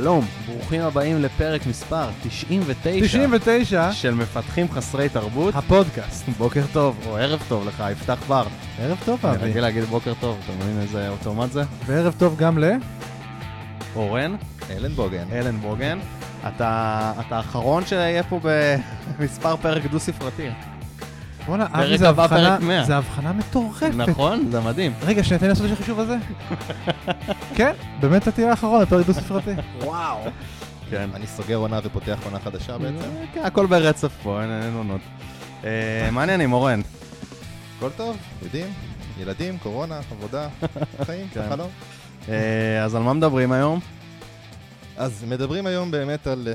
שלום, ברוכים הבאים לפרק מספר 99 99, של מפתחים חסרי תרבות. הפודקאסט. בוקר טוב, או ערב טוב לך, יפתח בר. ערב טוב, אני אבי. רגיל להגיד בוקר טוב, אתה מבין איזה אוטומט זה? וערב טוב גם ל... אורן, אלן בוגן. אלן בוגן. אתה אתה האחרון שיהיה פה במספר פרק דו-ספרתי. פרק אבי, זה הבחנה, פרק 100. זה הבחנה מטורפת. נכון? זה מדהים. רגע, שנייה, תן לי לעשות את החישוב הזה. כן, באמת אתה תהיה האחרון, הפרק דו-ספרתי. וואו. כן. אני סוגר עונה ופותח עונה חדשה בעצם. כן, הכל ברצף פה, אין עונות. אה, מה העניינים, אורן? הכל טוב, יודעים, ילדים, קורונה, עבודה, חיים, כן. חלום. אה, אז על מה מדברים היום? אז מדברים היום באמת על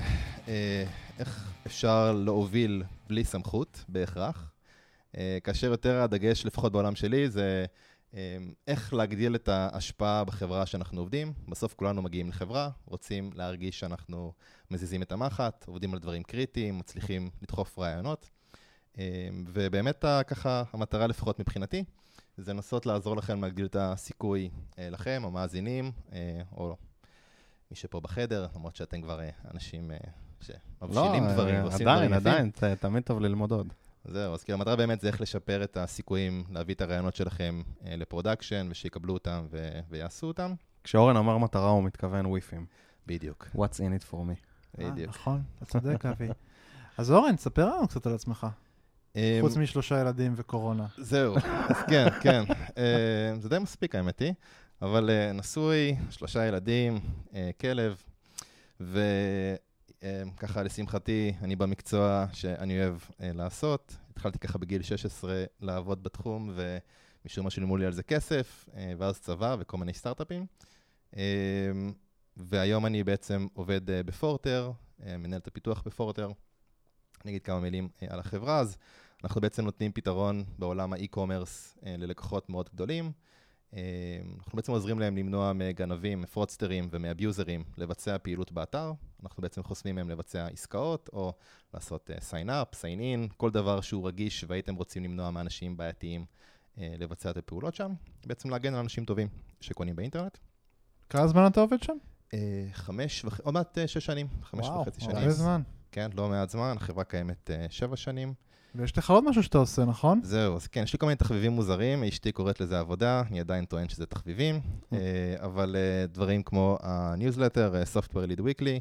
אה, איך אפשר להוביל בלי סמכות, בהכרח. אה, כאשר יותר הדגש, לפחות בעולם שלי, זה אה, איך להגדיל את ההשפעה בחברה שאנחנו עובדים. בסוף כולנו מגיעים לחברה, רוצים להרגיש שאנחנו מזיזים את המחט, עובדים על דברים קריטיים, מצליחים לדחוף רעיונות. אה, ובאמת, ככה, המטרה לפחות מבחינתי, זה לנסות לעזור לכם להגדיל את הסיכוי לכם, המאזינים, או מי שפה בחדר, למרות שאתם כבר אנשים שמבשילים דברים אה, ועושים עדיין, דברים יפים. עדיין, ת- תמיד טוב ללמוד עוד. זהו, אז כאילו המטרה באמת זה איך לשפר את הסיכויים להביא את הרעיונות שלכם אה, ל production, ושיקבלו אותם ו- ויעשו אותם. כשאורן אומר מטרה, הוא מתכוון WIIFM. בדיוק, What's in it for me. אה, בדיוק. נכון, אתה צודק, אבי. אז אורן, ספר לנו קצת על עצמך. אה, חוץ משלושה ילדים וקורונה. זהו, אז כן, כן. אה, זה די מספיק האמת היא, אבל אה, נשוי, שלושה ילדים, אה, כלב, וככה לשמחתי, אני במקצוע שאני אוהב אה, לעשות. התחלתי ככה בגיל 16 לעבוד בתחום, ומשום מה שילמו לי על זה כסף, אה, ואז צבא וכל מיני סטארט-אפים. אה, והיום אני בעצם עובד אה, בפורטר, מנהל את הפיתוח בפורטר. אני אגיד כמה מילים על החברה, אז אנחנו בעצם נותנים פתרון בעולם האי-קומרס ללקוחות מאוד גדולים. אה, אנחנו בעצם עוזרים להם למנוע מגנבים, מפרודסטרים ומאביוזרים לבצע פעילות באתר. אנחנו בעצם חוסמים מהם לבצע עסקאות, או לעשות uh, sign up, sign in, כל דבר שהוא רגיש והייתם רוצים למנוע מאנשים בעייתיים uh, לבצע את הפעולות שם. בעצם להגן על אנשים טובים שקונים באינטרנט. כמה זמן אתה עובד שם? Uh, חמש וחצי, עוד מעט שש שנים, חמש וחצי שנים. הרבה זמן. כן, לא מעט זמן, החברה קיימת שבע שנים. ויש לך עוד משהו שאתה עושה, נכון? זהו, אז כן, יש לי כל מיני תחביבים מוזרים, אשתי קוראת לזה עבודה, אני עדיין טוען שזה תחביבים, אה, אבל אה, דברים כמו הניוזלטר, אה, Software Lead Weekly,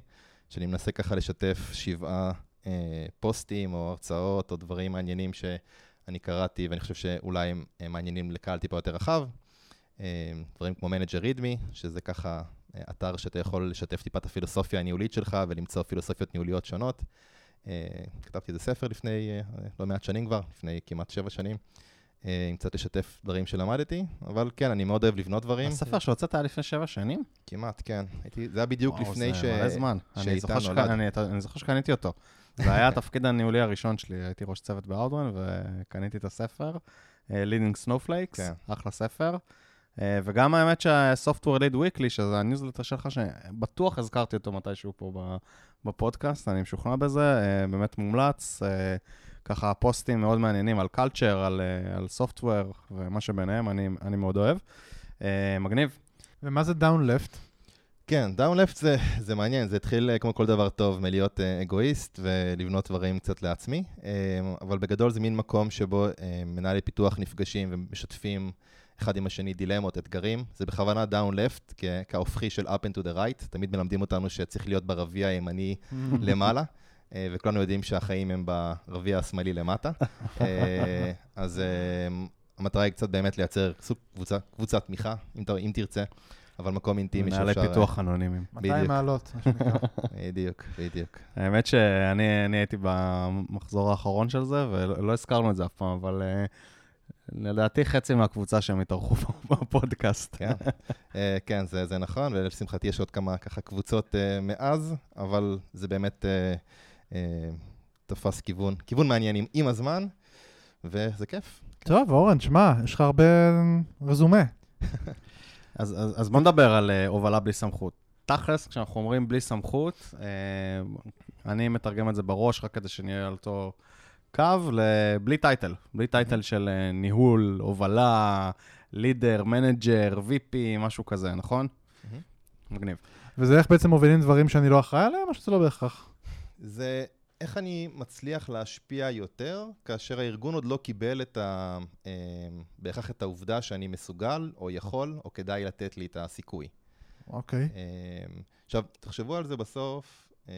שאני מנסה ככה לשתף שבעה פוסטים או הרצאות או דברים מעניינים שאני קראתי ואני חושב שאולי הם מעניינים לקהל טיפה יותר רחב. דברים כמו Manager README, שזה ככה אתר שאתה יכול לשתף טיפה את הפילוסופיה הניהולית שלך ולמצוא פילוסופיות ניהוליות שונות. אה, כתבתי איזה ספר לפני אה, לא מעט שנים כבר, לפני כמעט שבע שנים, אה, עם קצת לשתף דברים שלמדתי, אבל כן, אני מאוד אוהב לבנות דברים. הספר שהוצאת היה לפני שבע שנים? כמעט, כן. הייתי, זה היה בדיוק וואו, לפני ש... זה מלא זמן. אני זוכר. אני- אני שקניתי אותו. זה היה התפקיד הניהולי הראשון שלי, הייתי ראש צוות באאוטרן וקניתי את הספר, אה, Leading Snowflakes, כן. אחלה ספר. אה, וגם האמת שה-Software Lead Weekly, שזה הניוזלטר שלך, שבטוח הזכרתי אותו מתישהו פה ב- בפודקאסט, אני משוכנע בזה, אה, באמת מומלץ. אה, ככה פוסטים מאוד מעניינים על culture, על, על software ומה שביניהם, אני, אני מאוד אוהב. מגניב. ומה זה down left? כן, down left זה, זה מעניין, זה התחיל כמו כל דבר טוב מלהיות אגואיסט ולבנות דברים קצת לעצמי, אבל בגדול זה מין מקום שבו מנהלי פיתוח נפגשים ומשתפים אחד עם השני דילמות, אתגרים. זה בכוונה down left, כהופכי של up and to the right, תמיד מלמדים אותנו שצריך להיות ברביע הימני למעלה, אה, וכולנו יודעים שהחיים הם ברביע השמאלי למטה. אה, אז אה, המטרה היא קצת באמת לייצר סוג קבוצה, קבוצת תמיכה, אם, אם תרצה, אבל מקום אינטימי מנהלי שאפשר... פיתוח אנונימיים. 200 בדיוק. מעלות, מה שנקרא. בדיוק, בדיוק. האמת שאני אני הייתי במחזור האחרון של זה, ולא לא הזכרנו את זה אף פעם, אבל uh, לדעתי חצי מהקבוצה שהם התארחו בפודקאסט. כן, אה, כן, זה, זה נכון, ולשמחתי יש עוד כמה ככה קבוצות אה, מאז, אבל זה באמת אה, תפס כיוון, כיוון מעניין עם, עם הזמן, וזה כיף. טוב, אורן, שמע, יש לך הרבה רזומה. אז, אז, אז בוא נדבר על uh, הובלה בלי סמכות. תכלס, כשאנחנו אומרים בלי סמכות, uh, אני מתרגם את זה בראש רק כדי שנהיה על אותו קו, לבלי title. בלי title של uh, ניהול, הובלה, leader, manager, VP, משהו כזה, נכון? מהמם. מגניב. וזה איך בעצם מובילים דברים שאני לא אחראי עליהם, או שזה לא בהכרח? זה איך אני מצליח להשפיע יותר, כאשר הארגון עוד לא קיבל את ה... אה, בהכרח את העובדה שאני מסוגל, או יכול, או כדאי לתת לי את הסיכוי. אוקיי. אה, עכשיו, תחשבו על זה בסוף. אה,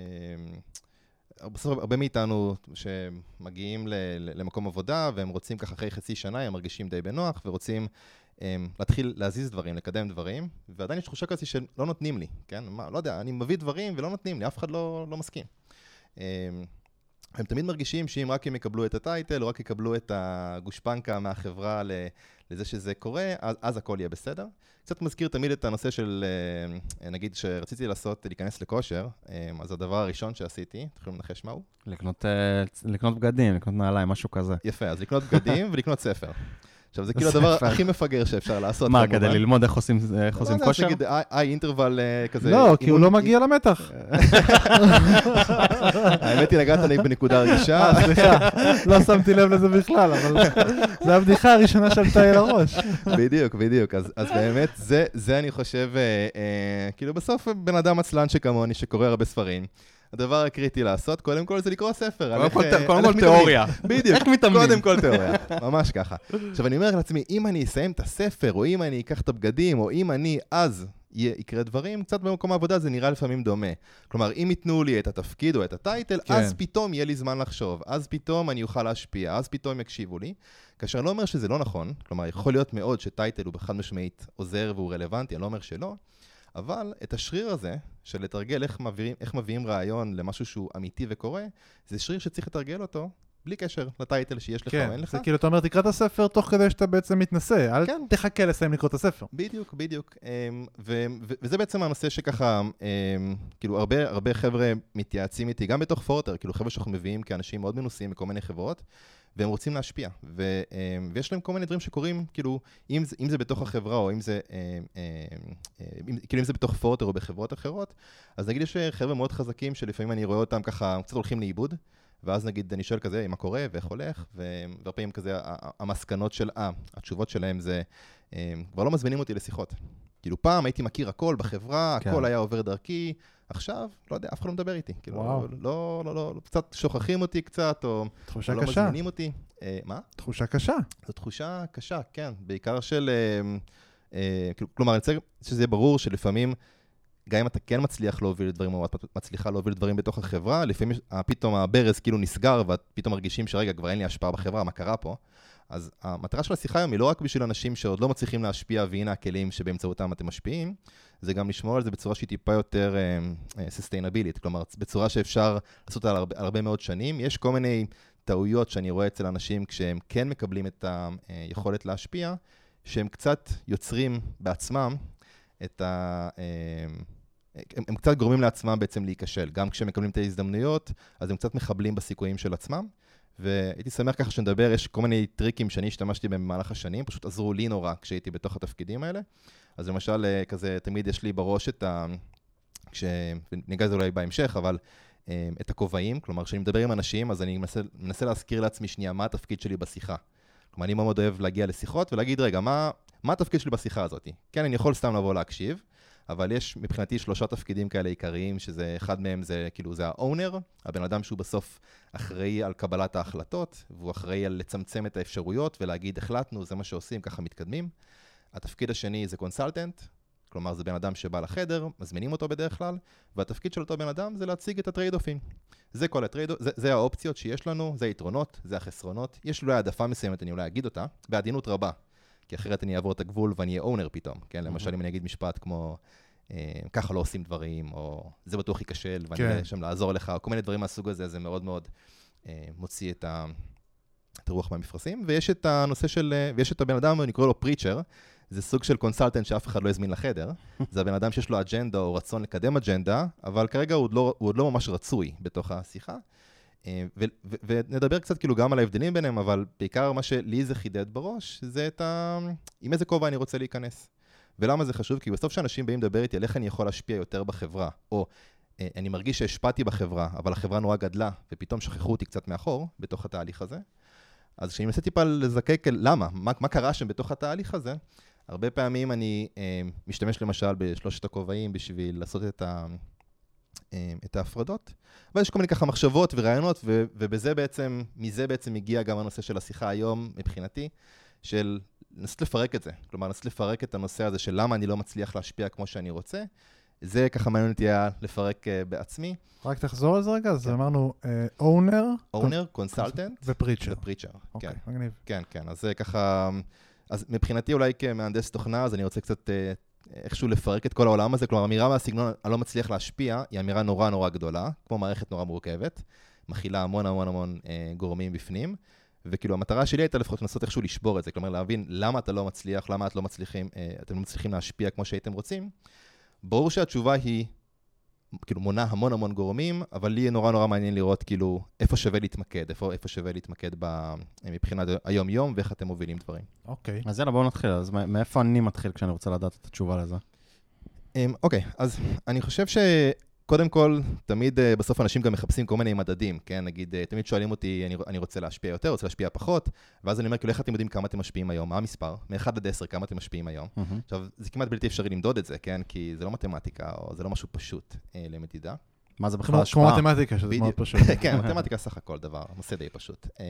בסוף הרבה מאיתנו שמגיעים למקום עבודה והם רוצים ככה אחרי חצי שנה, הם מרגישים די בנוח ורוצים um, להתחיל להזיז דברים, לקדם דברים, ועדיין יש תחושה כזאת שלא נותנים לי, כן? מה, לא יודע, אני מביא דברים ולא נותנים לי, אף אחד לא, לא מסכים. Um, הם תמיד מרגישים שאם רק הם יקבלו את הטייטל, או רק יקבלו את הגושפנקה מהחברה ל- לזה שזה קורה, אז, אז הכל יהיה בסדר. קצת מזכיר תמיד את הנושא של, אה, נגיד שרציתי לעשות, להיכנס לכושר, אה, אז הדבר הראשון שעשיתי, אתם יכולים לנחש מהו? לקנות, אה, לקנות בגדים, לקנות נעליים, משהו כזה. יפה, אז לקנות בגדים ולקנות ספר. עכשיו, זה כאילו הדבר. הכי מפגר שאפשר לעשות. מה. כדי ללמוד איך עושים לא כושר? נגיד איי אינטרוול אה, כזה. לא, כי הוא לא מגיע למתח. האמת היא, נגעת לי בנקודה רגישה. אה, סליחה, לא שמתי לב לזה בכלל, אבל זו הבדיחה הראשונה שעלתה לי לראש. בדיוק, בדיוק. אז, באמת, זה, אני חושב, אה, אה, כאילו בסוף בן אדם עצלן שכמוני, שקורא הרבה ספרים, הדבר הקריטי לעשות, קודם כל זה לקרוא ספר. קודם כל-. תיאוריה. בדיוק, איך מתאמנים? קודם כל תיאוריה, ממש ככה. עכשיו, אני אומר לעצמי, אם אני אסיים את הספר, או אם אני אקח את הבגדים, או אם אני אז יקרה דברים, קצת במקום העבודה זה נראה לפעמים דומה. כלומר, אם ייתנו לי את התפקיד או את הטייטל, כן. אז פתאום יהיה לי זמן לחשוב, אז פתאום אני אוכל להשפיע, אז פתאום יקשיבו לי. כאשר אני לא אומר שזה לא נכון, כלומר, יכול להיות מאוד שטייטל הוא בחד משמעית עוזר והוא רלוונטי, אני לא אומר שלא, אבל את השריר הזה, של לתרגל איך מביאים, איך מביאים רעיון למשהו שהוא אמיתי וקורה, זה שריר שצריך לתרגל אותו בלי קשר לטייטל שיש לך או כן, אין לך. זה כאילו אתה אומר, תקרא את הספר תוך כדי שאתה בעצם מתנסה, אל כן. תחכה לסיים לקרוא את הספר. בדיוק, בדיוק. אמ, ו- ו- וזה בעצם הנושא שככה, אמ, כאילו, הרבה, הרבה חבר'ה מתייעצים איתי, גם בתוך פורטר, כאילו, חבר'ה שאנחנו מביאים כאנשים מאוד מנוסים מכל מיני חברות, והם רוצים להשפיע. ו- אמ, ויש להם כל מיני דברים שקורים, כאילו, אם אם זה בתוך החברה, או אם זה, אמ, אמ, אמ, כאילו, אם זה בתוך פורטר או בחברות אחרות, אז נגיד יש חבר'ה מאוד חזקים, שלפעמים אני רואה אותם ככה, קצת הולכים לאיבוד. ואז נגיד, אני שואל כזה, מה קורה ואיך הולך, והרבה פעמים כזה, המסקנות של, אה, התשובות שלהם זה, הם כבר לא מזמינים אותי לשיחות. כאילו פעם הייתי מכיר הכל בחברה, כן. הכל היה עובר דרכי, עכשיו, לא יודע, אף אחד לא מדבר איתי. כאילו, וואו. לא, לא, לא, לא, קצת שוכחים אותי קצת, או תחושה או לא קשה, מזמינים אותי. אה, מה? תחושה קשה. זו תחושה קשה, כן. בעיקר של... אה, אה, כאילו, כלומר, אני רוצה שזה יהיה ברור שלפעמים, גם אם אתה כן מצליח להוביל דברים, או את מצליחה להוביל דברים בתוך החברה, לפעמים אה, פתאום הברז כאילו נסגר, ואת פתאום מרגישים שרגע, כבר אין לי השפעה בחברה, מה קרה פה? אז המטרה של השיחה היום היא לא רק בשביל אנשים שעוד לא מצליחים להשפיע, והנה הכלים שבאמצעותם אתם משפיעים, זה גם לשמור על זה בצורה שהיא טיפה יותר סוסטיינבילית, כלומר, בצורה שאפשר לעשות על הרבה, הרבה מאוד שנים. יש כל מיני טעויות שאני רואה אצל אנשים כשהם כן מקבלים את היכולת להשפיע, שהם קצת יוצרים בעצמם את ה... הם, הם קצת גורמים לעצמם בעצם להיכשל. גם כשהם מקבלים את ההזדמנויות, אז הם קצת מחבלים בסיכויים של עצמם. והייתי שמח ככה שנדבר, יש כל מיני טריקים שאני השתמשתי בהם במהלך השנים, פשוט עזרו לי נורא כשהייתי בתוך התפקידים האלה. אז למשל, אה, כזה, תמיד יש לי בראש את ה... כש... ניגע לזה אולי בהמשך, אבל אה, את הכובעים, כלומר, כשאני מדבר עם אנשים, אז אני מנסה, מנסה להזכיר לעצמי שנייה מה התפקיד שלי בשיחה. כלומר, אני מאוד אוהב להגיע לשיחות ולהגיד, רגע, מה, מה התפקיד שלי בשיחה הזאת? כן, אני יכול סתם לבוא להקשיב, אבל יש מבחינתי שלושה תפקידים כאלה עיקריים, שזה, אחד מהם זה, כאילו, זה האונר, הבן אדם שהוא בסוף אחראי על קבלת ההחלטות, והוא אחראי על לצמצם את האפשרויות ולהגיד, החלטנו, זה מה שעושים, ככה מתקדמים. התפקיד השני זה קונסלטנט, כלומר זה בן אדם שבא לחדר, מזמינים אותו בדרך כלל, והתפקיד של אותו בן אדם זה להציג את ה trade-offים. זה כל ה trade, זה, זה האופציות שיש לנו, זה היתרונות, זה החסרונות. יש אולי העדפה מסוימת, אני אולי אגיד אותה, בעדינות רבה, כי אחרת אני אעבור את הגבול ואני אהיה owner פתאום, כן? למשל אם אני אגיד משפט כמו, אה, ככה לא עושים דברים, או זה בטוח ייכשל, ואני כן. אהיה שם לעזור לך, או כל מיני דברים מהסוג הזה, זה מאוד מאוד אה, מוציא את ה... את הרוח מהמפרשים, ויש את הנושא של, אה, ויש את הבן אדם, אני קורא לו preacher, זה סוג של קונסלטנט שאף אחד לא הזמין לחדר. זה הבן אדם שיש לו אג'נדה או רצון לקדם אג'נדה, אבל כרגע הוא עוד לא, הוא עוד לא ממש רצוי בתוך השיחה. אה, ונדבר קצת כאילו גם על ההבדלים ביניהם, אבל בעיקר מה שלי זה חידד בראש, זה את ה... עם איזה כובע אני רוצה להיכנס. ולמה זה חשוב? כי בסוף כשאנשים באים לדבר איתי על איך אני יכול להשפיע יותר בחברה, או אה, אני מרגיש שהשפעתי בחברה, אבל החברה נורא גדלה, ופתאום שכחו אותי קצת מאחור בתוך התהליך הזה, אז כשאני מנסה טיפה לזקק למה, מה, מה קרה שם בתוך התהליך הזה, הרבה פעמים אני אה, משתמש למשל בשלושת הכובעים בשביל לעשות את, ה, את ההפרדות, אבל יש כל מיני ככה מחשבות ורעיונות, ו, ובזה בעצם, מזה בעצם הגיע גם הנושא של השיחה היום, מבחינתי, של לנסות לפרק את זה. כלומר, לנסות לפרק את הנושא הזה של למה אני לא מצליח להשפיע כמו שאני רוצה. זה ככה מעניין אותי היה לפרק uh, בעצמי. רק תחזור על זה רגע, אז כן. אמרנו אונר. אונר, קונסלטנט ופריצ'ר. ופריצ'ר. אוקיי, כן, מגניב. כן, כן. אז זה ככה... אז מבחינתי אולי כמהנדס תוכנה, אז אני רוצה קצת אה, איכשהו לפרק את כל העולם הזה. כלומר, אמירה מהסגנון, אני לא מצליח להשפיע, היא אמירה נורא נורא גדולה, כמו מערכת נורא מורכבת, מכילה המון המון המון אה, גורמים בפנים. וכאילו המטרה שלי הייתה לפחות לנסות איכשהו לשבור את זה, כלומר להבין למה אתה לא מצליח, למה את לא מצליחים, אה, אתם לא מצליחים להשפיע כמו שהייתם רוצים. ברור שהתשובה היא, כאילו מונה המון המון גורמים, אבל לי נורא נורא מעניין לראות כאילו איפה שווה להתמקד, איפה, איפה שווה להתמקד ב, מבחינת היום-יום ואיך אתם מובילים דברים. אוקיי. אז יאללה, בואו נתחיל. אז מאיפה אני מתחיל כשאני רוצה לדעת את התשובה לזה? אמ, אוקיי, אז אני חושב שקודם כל, תמיד אה, בסוף אנשים גם מחפשים כל מיני מדדים, כן? נגיד, אה, תמיד שואלים אותי, אני, אני רוצה להשפיע יותר, רוצה להשפיע פחות, ואז אני אומר, כאילו, איך אתם יודעים כמה אתם משפיעים היום? מה המספר? מ-1 עד 10, כמה אתם משפיעים היום? מהמם. עכשיו, זה כמעט בלתי אפשרי למדוד את זה, כן? כי זה לא מתמטיקה, או זה לא משהו פשוט אה, למדידה. מה זה בכלל כמו כמו השפעה? מתמטיקה, שזה מאוד. פשוט. כן, מתמטיקה סך הכל דבר, נושא די פשוט. אמ,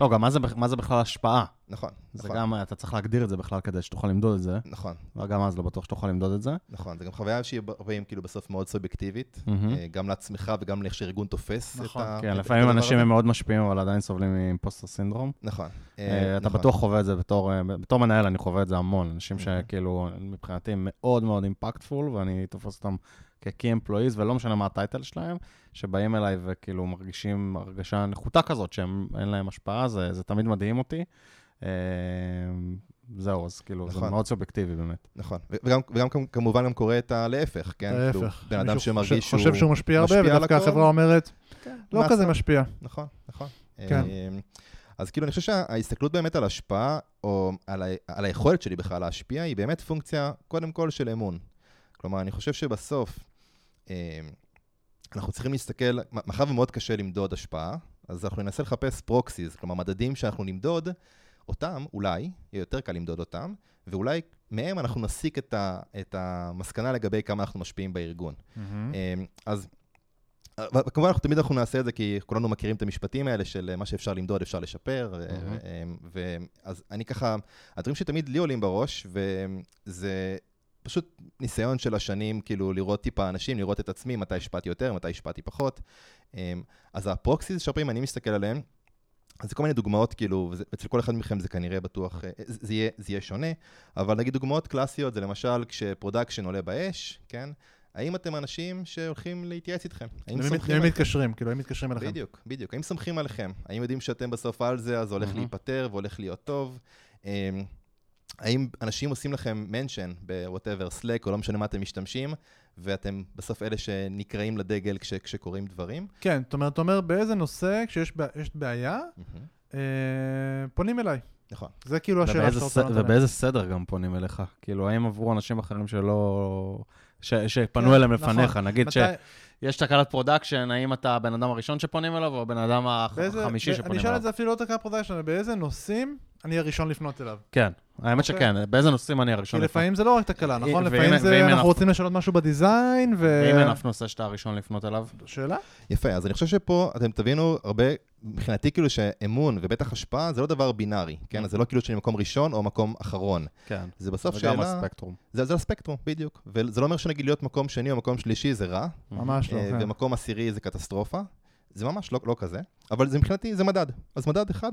לא, גם מה זה, בכלל השפעה? נכון, זה נכון, גם, אתה צריך להגדיר את זה בכלל כדי שתוכל למדוד את זה, נכון, וגם אז לא בטוח שתוכל למדוד את זה. נכון. זה גם חוויה שהיא הרבה כאילו בסוף מאוד סובייקטיבית. אה, גם לעצמך וגם לאיך שארגון תופס את נכון. ה... כן, לפעמים אנשים. הם מאוד משפיעים, אבל עדיין סובלים מאימפוסטר סינדרום. נכון. אה, אה, אתה נכון. בטוח חווה את זה בתור, מנהל, אני חווה את זה המון. אנשים. שכאילו, מבחינתי מאוד מאוד אימפקטפול, ואני תופס אותם כ-key employees, ולא משנה מה הטייטל שלהם, שבאים אליי וכאילו מרגישים הרגשה נחותה כזאת, שהם אין להם השפעה, זה, זה תמיד מדהים אותי. אה, זהו, אז כאילו, זה נכון. מאוד סובייקטיבי באמת. נכון, וגם, וגם כמ- כמובן גם קורה את הלהפך, כן? כאילו, להפך. בן אדם שמרגיש שהוא... חושב שהוא משפיע הרבה, ודווקא. החברה אומרת, כן, לא כזה? משפיע. נכון, נכון. כן. אמ, אז כאילו, אני חושב שההסתכלות באמת על השפעה, או על, ה- על היכולת שלי בכלל להשפיע, היא באמת פונקציה, קודם כל, של אמון. כלומר, אני חושב שבסוף, אנחנו צריכים להסתכל, מאחר ומאוד קשה למדוד השפעה, אז אנחנו ננסה לחפש proxies, כלומר, מדדים שאנחנו נמדוד, אותם, אולי, יהיה יותר קל למדוד אותם, ואולי מהם אנחנו נסיק את, ה, את המסקנה לגבי כמה אנחנו משפיעים בארגון. אמ, אז כמובן, אנחנו תמיד אנחנו נעשה את זה, כי כולנו מכירים את המשפטים האלה של אה, מה שאפשר למדוד אפשר לשפר. מהמם. אה, ואז אני ככה, הדברים שתמיד לי עולים בראש, וזה פשוט ניסיון של השנים, כאילו לראות טיפה אנשים, לראות את עצמי, מתי השפעתי יותר, מתי השפעתי פחות. אה, אז ה proxies שהרבה פעמים אני מסתכל עליהם, אז זה כל מיני דוגמאות, כאילו, אצל כל אחד מכם זה כנראה בטוח, אה, זה, יהיה, זה יהיה שונה, אבל נגיד דוגמאות קלאסיות זה למשל כש production עולה באש, כן? האם אתם אנשים שהולכים להתייעץ איתכם? האם סומכים עליכם? מתקשרים? כאילו, הם מתקשרים אליכם. בדיוק, בדיוק. האם סומכים עליכם? האם יודעים שאתם בסוף על זה, אז הולך מהמם. להיפתר והולך להיות טוב? האם אנשים עושים לכם mention ב-whatever, Slack, או לא משנה מה אתם משתמשים, ואתם בסוף אלה שנקראים לדגל כש, כשקורים דברים? כן, זאת אומרת, אתה אומר, באיזה נושא, כשיש בע- יש בעיה, אה, פונים אליי. נכון. זה כאילו השאלה שאתה רוצה לענות עליה. ובאיזה סדר גם פונים אליך? כאילו, האם עברו אנשים אחרים שלא... ש- שפנו כן, אליהם נכון. לפניך? נגיד מתי- שיש תקלת production, האם אתה הבן אדם הראשון שפונים אליו, או הבן אדם באיזה- החמישי שפונים אני אשאל אליו? את זה אפילו לא תקלה production, באיזה נושאים אני הראשון לפנות אליו. כן, האמת אוקיי. שכן, באיזה נושאים אני כי הראשון לפנות? לפעמים זה לא רק תקלה, נכון? לפעמים זה, אנחנו רוצים לשנות משהו ב design, ו... ואם אין אף נושא שאתה הראשון לפנות אליו? שאלה? יפה, אז אני חושב שפה אתם תבינו הרבה, מבחינתי כאילו שאמון ובטח השפעה זה לא דבר בינארי, כן? אז זה לא כאילו שאני מקום ראשון או מקום אחרון. כן. זה בסוף וגם שאלה... הספקטרום. זה, זה הספקטרום, בדיוק. וזה לא אומר שנגיד להיות מקום שני או מקום שלישי זה רע, ממש לא, אה, כן. ומקום עשירי זה קטסטרופה. זה ממש לא, לא כזה, אבל זה מבחינתי זה מדד. אז מדד אחד,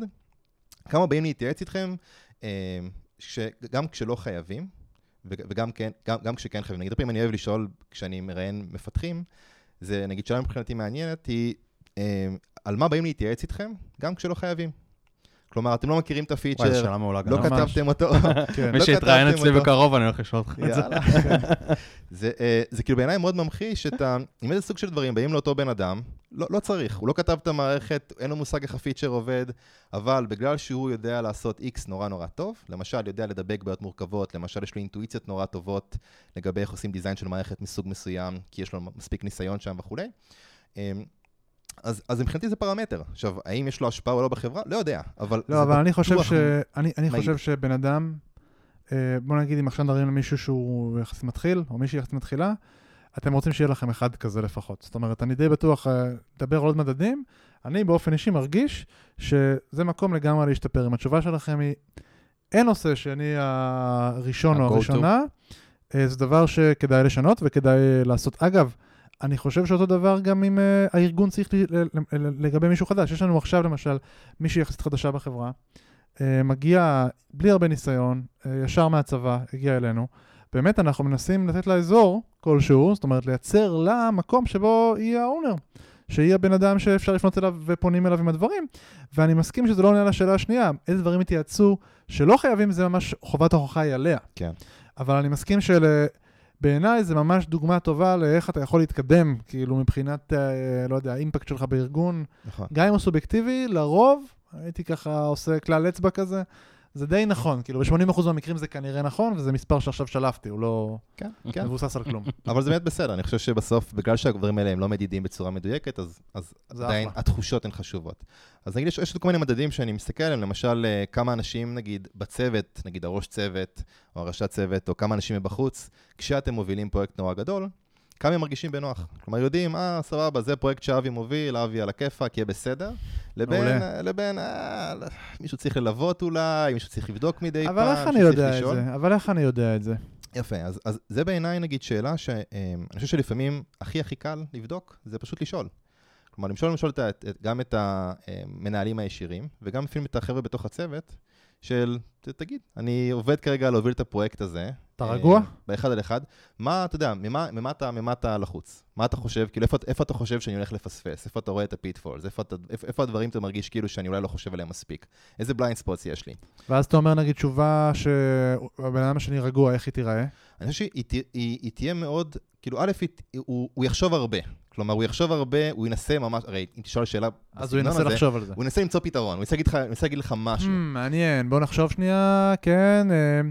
כמה באים להתייעץ איתכם, אה, ש, גם כשלא חייבים, וג- וגם כן, גם, גם כשכן חייבים. נגיד, הרבה אני אוהב לשאול, כשאני מראיין מפתחים, זה נגיד שאלה מבחינתי מעניינת, היא אה, על מה באים להתייעץ איתכם, גם כשלא חייבים. כלומר, אתם לא מכירים את הפיצ'ר, לא. כתבתם אותו, כן. מי לא שיתראיין כתבתם אצלי. בקרוב, אני הולך לשאול אותך את. זה, אה, זה כאילו בעיניי מאוד ממחיש את ה... עם איזה סוג של דברים באים לאותו בן אדם, לא, לא צריך, הוא לא כתב את המערכת, אין לו מושג איך הפיצ'ר עובד, אבל בגלל שהוא יודע לעשות X נורא נורא טוב, למשל יודע לדבק בעיות מורכבות, למשל יש לו אינטואיציות נורא טובות לגבי איך עושים דיזיין של מערכת מסוג מסוים, כי יש לו מספיק ניסיון שם וכולי. אה, אז, אז מבחינתי זה פרמטר. עכשיו, האם יש לו השפעה או לא בחברה? לא יודע, אבל לא, אבל אני חושב ש... אני, אני. חושב שבן אדם, אה, בוא נגיד אם עכשיו מדברים למישהו שהוא יחסית מתחיל, או מישהי יחסית מתחילה, אתם רוצים שיהיה לכם אחד כזה לפחות. זאת אומרת, אני די בטוח, אה, לדבר על עוד מדדים, אני באופן אישי מרגיש שזה מקום לגמרי להשתפר. אם התשובה שלכם היא, אין נושא שאני הראשון או ה-go to. הראשונה, אה, זה דבר שכדאי לשנות וכדאי לעשות. אגב, אני חושב שאותו דבר גם אם uh, הארגון צריך לגבי מישהו חדש. יש לנו עכשיו למשל מישהי יחסית חדשה בחברה, uh, מגיעה בלי הרבה ניסיון, uh, ישר מהצבא, הגיעה אלינו. באמת אנחנו מנסים לתת לה אזור כלשהו, זאת אומרת לייצר לה מקום שבו היא האונר. שהיא הבן אדם שאפשר לפנות אליו ופונים אליו עם הדברים. ואני מסכים שזה לא עונה על השאלה השנייה, איזה דברים יתייעצו שלא חייבים, זה ממש חובת ההוכחה היא עליה. כן. אבל אני מסכים של... בעיניי זה ממש דוגמה טובה לאיך אתה יכול להתקדם, כאילו מבחינת, אה, לא יודע, האימפקט שלך בארגון. נכון. גם אם הוא סובייקטיבי, לרוב, הייתי ככה עושה כלל אצבע כזה, זה די נכון, כאילו ב-80% מהמקרים זה כנראה נכון, וזה מספר שעכשיו שלפתי, הוא לא כן, כן. מבוסס על כלום. אבל זה באמת בסדר, אני חושב שבסוף, בגלל שהדברים האלה הם לא מדידים בצורה מדויקת, אז, אז עדיין אחלה. התחושות הן חשובות. אז נגיד, יש, יש עוד כל מיני מדדים שאני מסתכל עליהם, למשל, אה, כמה אנשים, נגיד, בצוות, נגיד הראש צוות, או הראשת צוות, או כמה אנשים מבחוץ, כשאתם מובילים פרויקט נורא גדול, כמה הם מרגישים בנוח. כלומר, יודעים, אה, סבבה, זה פרויקט שאבי מוביל, אבי על הכיפאק, יהיה בסדר. לבין, מעולה. לבין, אה, מישהו צריך ללוות אולי, מישהו צריך לבדוק מדי פעם, אבל איך אני יודע את. זה? אבל איך אני יודע את זה? יפה, אז, אז זה בעיניי נגיד שאלה שאני חושב שלפעמים הכי הכי קל לבדוק, זה פשוט לשאול. כלומר, לשאול לשאול את, ה- את, גם את המנהלים הישירים, וגם אפילו את החבר'ה בתוך הצוות, של, תגיד, אני עובד כרגע להוביל את הפרויקט הזה. אתה אה, רגוע? באחד על אחד. מה, אתה יודע, ממה, ממה, אתה, ממה אתה לחוץ? מה אתה חושב, כאילו, איפה, איפה אתה חושב שאני הולך לפספס? איפה אתה רואה את ה pitfalls? איפה, איפה, איפה הדברים אתה מרגיש כאילו שאני אולי לא חושב עליהם מספיק? איזה blind spots יש לי? ואז אתה אומר נגיד תשובה שהבן אדם השני רגוע, איך היא תיראה? אני חושב שהיא היא, היא תהיה מאוד, כאילו, א', היא, הוא, הוא יחשוב הרבה. כלומר, הוא יחשוב הרבה, הוא ינסה ממש, הרי אם תשאל שאלה אז הוא ינסה הזה, לחשוב על זה. הוא ינסה למצוא פתרון, הוא ינסה להגיד לך, לך משהו. Hmm, מעניין, בוא נחשוב שנייה, כן, אה,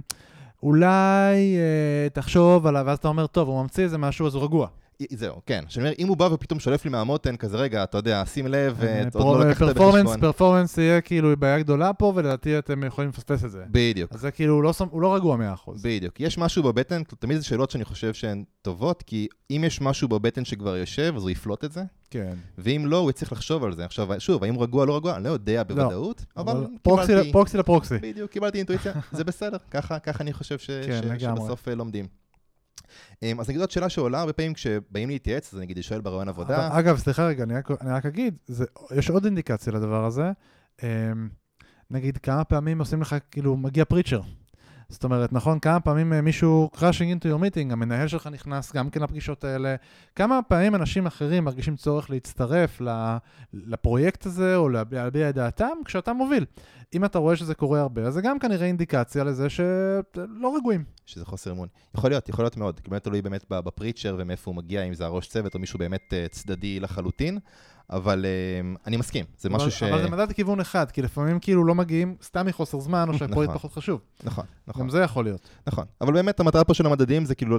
אולי אה, תחשוב עליו, ואז אתה אומר, טוב, הוא ממציא איזה משהו, אז הוא רגוע. זהו, כן. שאני אומר, אם הוא בא ופתאום שולף לי מהמותן, כזה, רגע, אתה יודע, שים לב, אתה עוד לא לקחת פרפורמנס, בחשבון. פרפורמנס יהיה כאילו בעיה גדולה פה, ולדעתי אתם יכולים לפספס את זה. בדיוק. אז זה כאילו, הוא לא לא רגוע 100%. בדיוק. יש משהו בבטן, תמיד זה שאלות שאני חושב שהן טובות, כי אם יש משהו בבטן שכבר יושב, אז הוא יפלוט את זה, כן. ואם לא, הוא יצטרך לחשוב על זה. עכשיו, שוב, האם רגוע לא רגוע, אני לא יודע בוודאות, אבל פרוקסי קיבלתי... פרוקסי לפרוקסי. בדיוק, קיבלתי אינטואיציה, זה בסדר, ככה, ככה אני חושב ש, כן, ש. שבסוף אה, לומדים. אמ, אז נגיד עוד שאלה שעולה הרבה פעמים כשבאים להתייעץ, אז נגיד אני שואל ברעיון עבודה, אבל, אגב, סליחה רגע, אני רק- אני רק אגיד, זה- יש עוד אינדיקציה לדבר הזה. אמ, נגיד, כמה פעמים עושים לך, כאילו, מגיע פריצ'ר. זאת אומרת, נכון, כמה פעמים אה, מישהו crashing into your meeting, המנהל שלך נכנס גם כן לפגישות האלה. כמה פעמים אנשים אחרים מרגישים צורך להצטרף לפרויקט הזה, או להביע את דעתם, כשאתה מוביל. אם אתה רואה שזה קורה הרבה, אז זה גם כנראה אינדיקציה לזה שלא רגועים. שזה חוסר אמון. יכול להיות, יכול להיות מאוד, כי באמת תלוי באמת בפריצ'ר ומאיפה הוא מגיע, אם זה הראש צוות או מישהו באמת אה, צדדי לחלוטין, אבל אמ, אני מסכים, זה משהו ש... אבל זה מדד לכיוון אחד, כי לפעמים כאילו לא מגיעים סתם מחוסר זמן, או שהפרויקט נכון. פחות חשוב. נכון, נכון. גם זה יכול להיות. נכון. אבל באמת המטרה פה של המדדים זה כאילו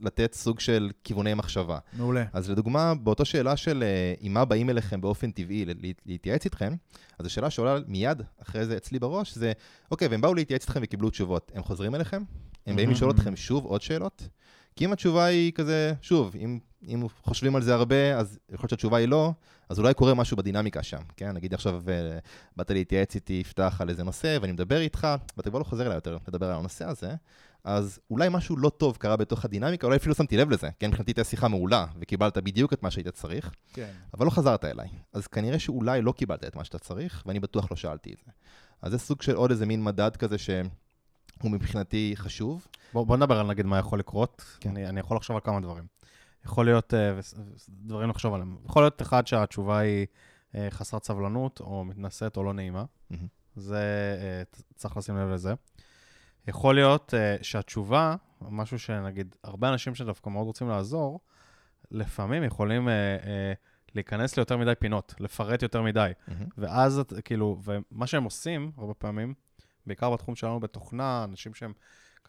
לתת, סוג של כיווני מחשבה. מעולה. אז לדוגמה, באותו שאלה של אה, עם מה באים אליכם באופן טבעי להתייעץ איתכם, אז השאלה שעולה מיד אחרי זה אצלי בראש זה, אוקיי, והם באו להתייעץ איתכם וקיבלו תשובות, הם חוזרים אליכם? הם באים. לשאול אתכם שוב עוד שאלות? כי אם התשובה היא כזה, שוב, אם, אם חושבים על זה הרבה, אז יכול להיות שהתשובה היא לא, אז אולי קורה משהו בדינמיקה שם, כן? נגיד עכשיו אה, באת להתייעץ איתי, יפתח על איזה נושא, ואני מדבר איתך, ואתה כבר לא חוזר אליי יותר לדבר על הנושא הזה, אז אולי משהו לא טוב קרה בתוך הדינמיקה, אולי אפילו שמתי לב לזה, כן? מבחינתי הייתה שיחה מעולה, וקיבלת בדיוק את מה שהיית צריך, כן. אבל לא חזרת אליי. אז כנראה שאולי לא קיבלת את מה שאתה צריך, ואני בטוח לא שאלתי את זה. אז זה סוג של עוד איזה מין מדד כזה שהוא מבחינתי חשוב. בוא, בוא נדבר על נגיד מה יכול לקרות. כן. אני, אני יכול לחשוב על כמה דברים. יכול להיות אה, דברים לחשוב עליהם. יכול להיות אחד שהתשובה היא אה, חסרת סבלנות, או מתנשאת, או לא נעימה. זה, אה, צריך לשים לב לזה. יכול להיות שהתשובה, משהו שנגיד, הרבה אנשים שדווקא מאוד רוצים לעזור, לפעמים יכולים להיכנס ליותר מדי פינות, לפרט יותר מדי. ואז, כאילו, ומה שהם עושים, הרבה פעמים, בעיקר בתחום שלנו בתוכנה, אנשים שהם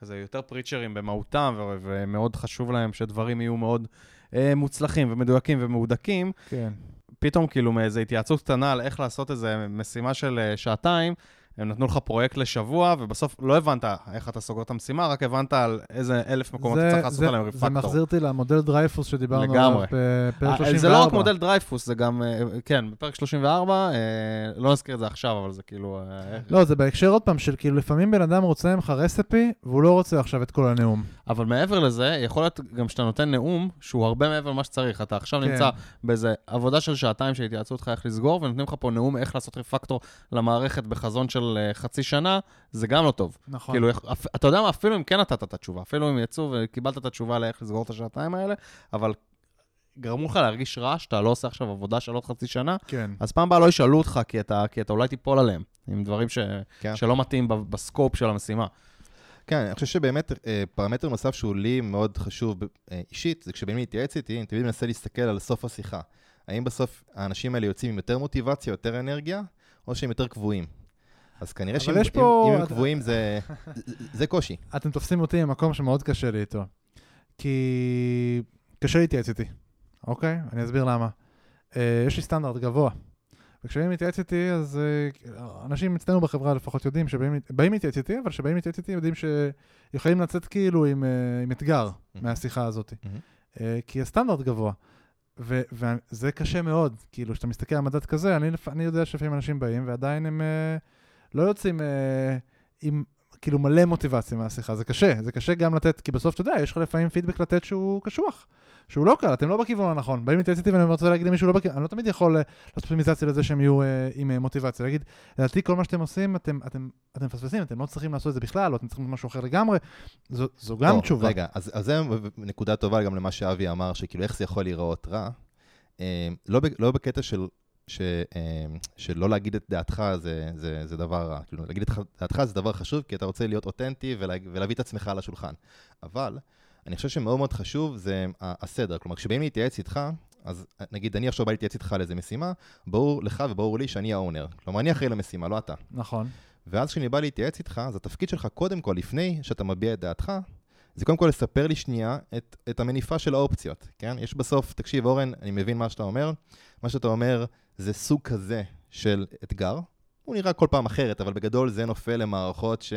כזה יותר פריצ'רים במהותם, ו- ומאוד חשוב להם שדברים יהיו מאוד אה, מוצלחים ומדויקים ומהודקים, כן. פתאום כאילו מאיזו התייעצות קטנה על איך לעשות איזה משימה של אה, שעתיים, הם נתנו לך פרויקט לשבוע, ובסוף לא הבנת איך אתה סוגר את המשימה, רק הבנת על איזה אלף מקומות אתה זה- צריך לעשות זה- עליהם זה ריפקטור. מחזיר אותי למודל דרייפוס שדיברנו עליו. בפרק אה, 34. זה לא רק מודל דרייפוס, זה גם, אה, כן, בפרק 34, אה, לא נזכיר את זה עכשיו, אבל זה כאילו... אה, לא, זה בהקשר עוד פעם של כאילו לפעמים בן אדם רוצה ממך recipe, והוא לא רוצה עכשיו את כל הנאום. אבל מעבר לזה, יכול להיות גם שאתה נותן נאום שהוא הרבה מעבר למה שצריך. אתה עכשיו כן. נמצא באיזה עבודה של שעתיים שהתייעצו אותך איך לסגור, ונותנים לך פה נאום איך לעשות refactor למערכת בחזון של אה, חצי שנה, זה גם לא טוב. נכון. כאילו, אתה יודע מה, אפילו אם כן נתת את התשובה, אפילו אם יצאו וקיבלת את התשובה לאיך לסגור את השעתיים האלה, אבל גרמו לך להרגיש רע שאתה לא עושה עכשיו עבודה של עוד חצי שנה, כן. אז פעם הבאה לא ישאלו אותך, כי אתה, כי אתה אולי תיפול עליהם, עם דברים ש, כן. שלא מתאים בסקופ של המשימה. כן, אני חושב שבאמת אה, פרמטר נוסף שהוא לי מאוד חשוב אה, אישית, זה כשבאים להתייעץ איתי, אני תמיד מנסה להסתכל על סוף השיחה. האם בסוף האנשים האלה יוצאים עם יותר מוטיבציה, יותר אנרגיה, או שהם יותר קבועים? אז כנראה שאם פה- הם קבועים זה, זה קושי. אתם תופסים אותי במקום שמאוד קשה לי איתו. כי קשה להתייעץ איתי, אוקיי? אני אסביר למה. אה, יש לי סטנדרט גבוה. וכשבאים להתייעץ איתי, אז אה, אנשים אצלנו בחברה לפחות יודעים שבאים באים להתייעץ איתי, אבל כשבאים להתייעץ איתי יודעים שיכולים לצאת כאילו עם, אה, עם אתגר מהשיחה הזאת. אה, כי הסטנדרט גבוה. ו- וזה קשה מאוד, כאילו, כשאתה מסתכל על מדד כזה, אני, אני יודע שלפעמים אנשים באים ועדיין הם אה, לא יוצאים אה, עם כאילו מלא מוטיבציה מהשיחה, זה קשה, זה קשה גם לתת, כי בסוף אתה יודע, יש לך לפעמים פידבק לתת שהוא קשוח, שהוא לא קל, אתם לא בכיוון הנכון. באים להתייעץ איתי ואני רוצה להגיד למישהו לא בכיוון, אני לא תמיד יכול אה, לעשות אופטימיזציה לזה שהם יהיו אה, עם אה, מוטיבציה, להגיד, לדעתי כל מה שאתם עושים, אתם, אתם, אתם מפספסים, אתם לא צריכים לעשות את זה בכלל, או אתם צריכים משהו אחר לגמרי, זו, זו גם לא, תשובה. רגע, אז, אז זה נקודה טובה גם למה שאבי אמר, שכאילו איך זה יכול להיראות רע. אה, לא, ב- לא בקטע של, ש, אה, שלא להגיד את דעתך זה, זה, זה דבר רע. כאילו, להגיד את דעתך זה דבר חשוב, כי אתה רוצה להיות אותנטי ולה, ולהביא את עצמך לשולחן. אבל אני חושב שמאוד מאוד חשוב זה הסדר. כלומר, כשבאים להתייעץ איתך, אז נגיד אני עכשיו בא להתייעץ איתך על איזה משימה, ברור לך וברור לי שאני האונר. כלומר, אני אחראי למשימה, לא אתה. נכון. ואז כשאני בא להתייעץ איתך, אז התפקיד שלך קודם כל, לפני שאתה מביע את דעתך, זה קודם כל לספר לי שנייה את, את המניפה של האופציות, כן? יש בסוף, תקשיב, אורן, אני מבין מה שאתה אומר. מה שאתה אומר זה סוג כזה של אתגר. הוא נראה כל פעם אחרת, אבל בגדול זה נופל למערכות ש...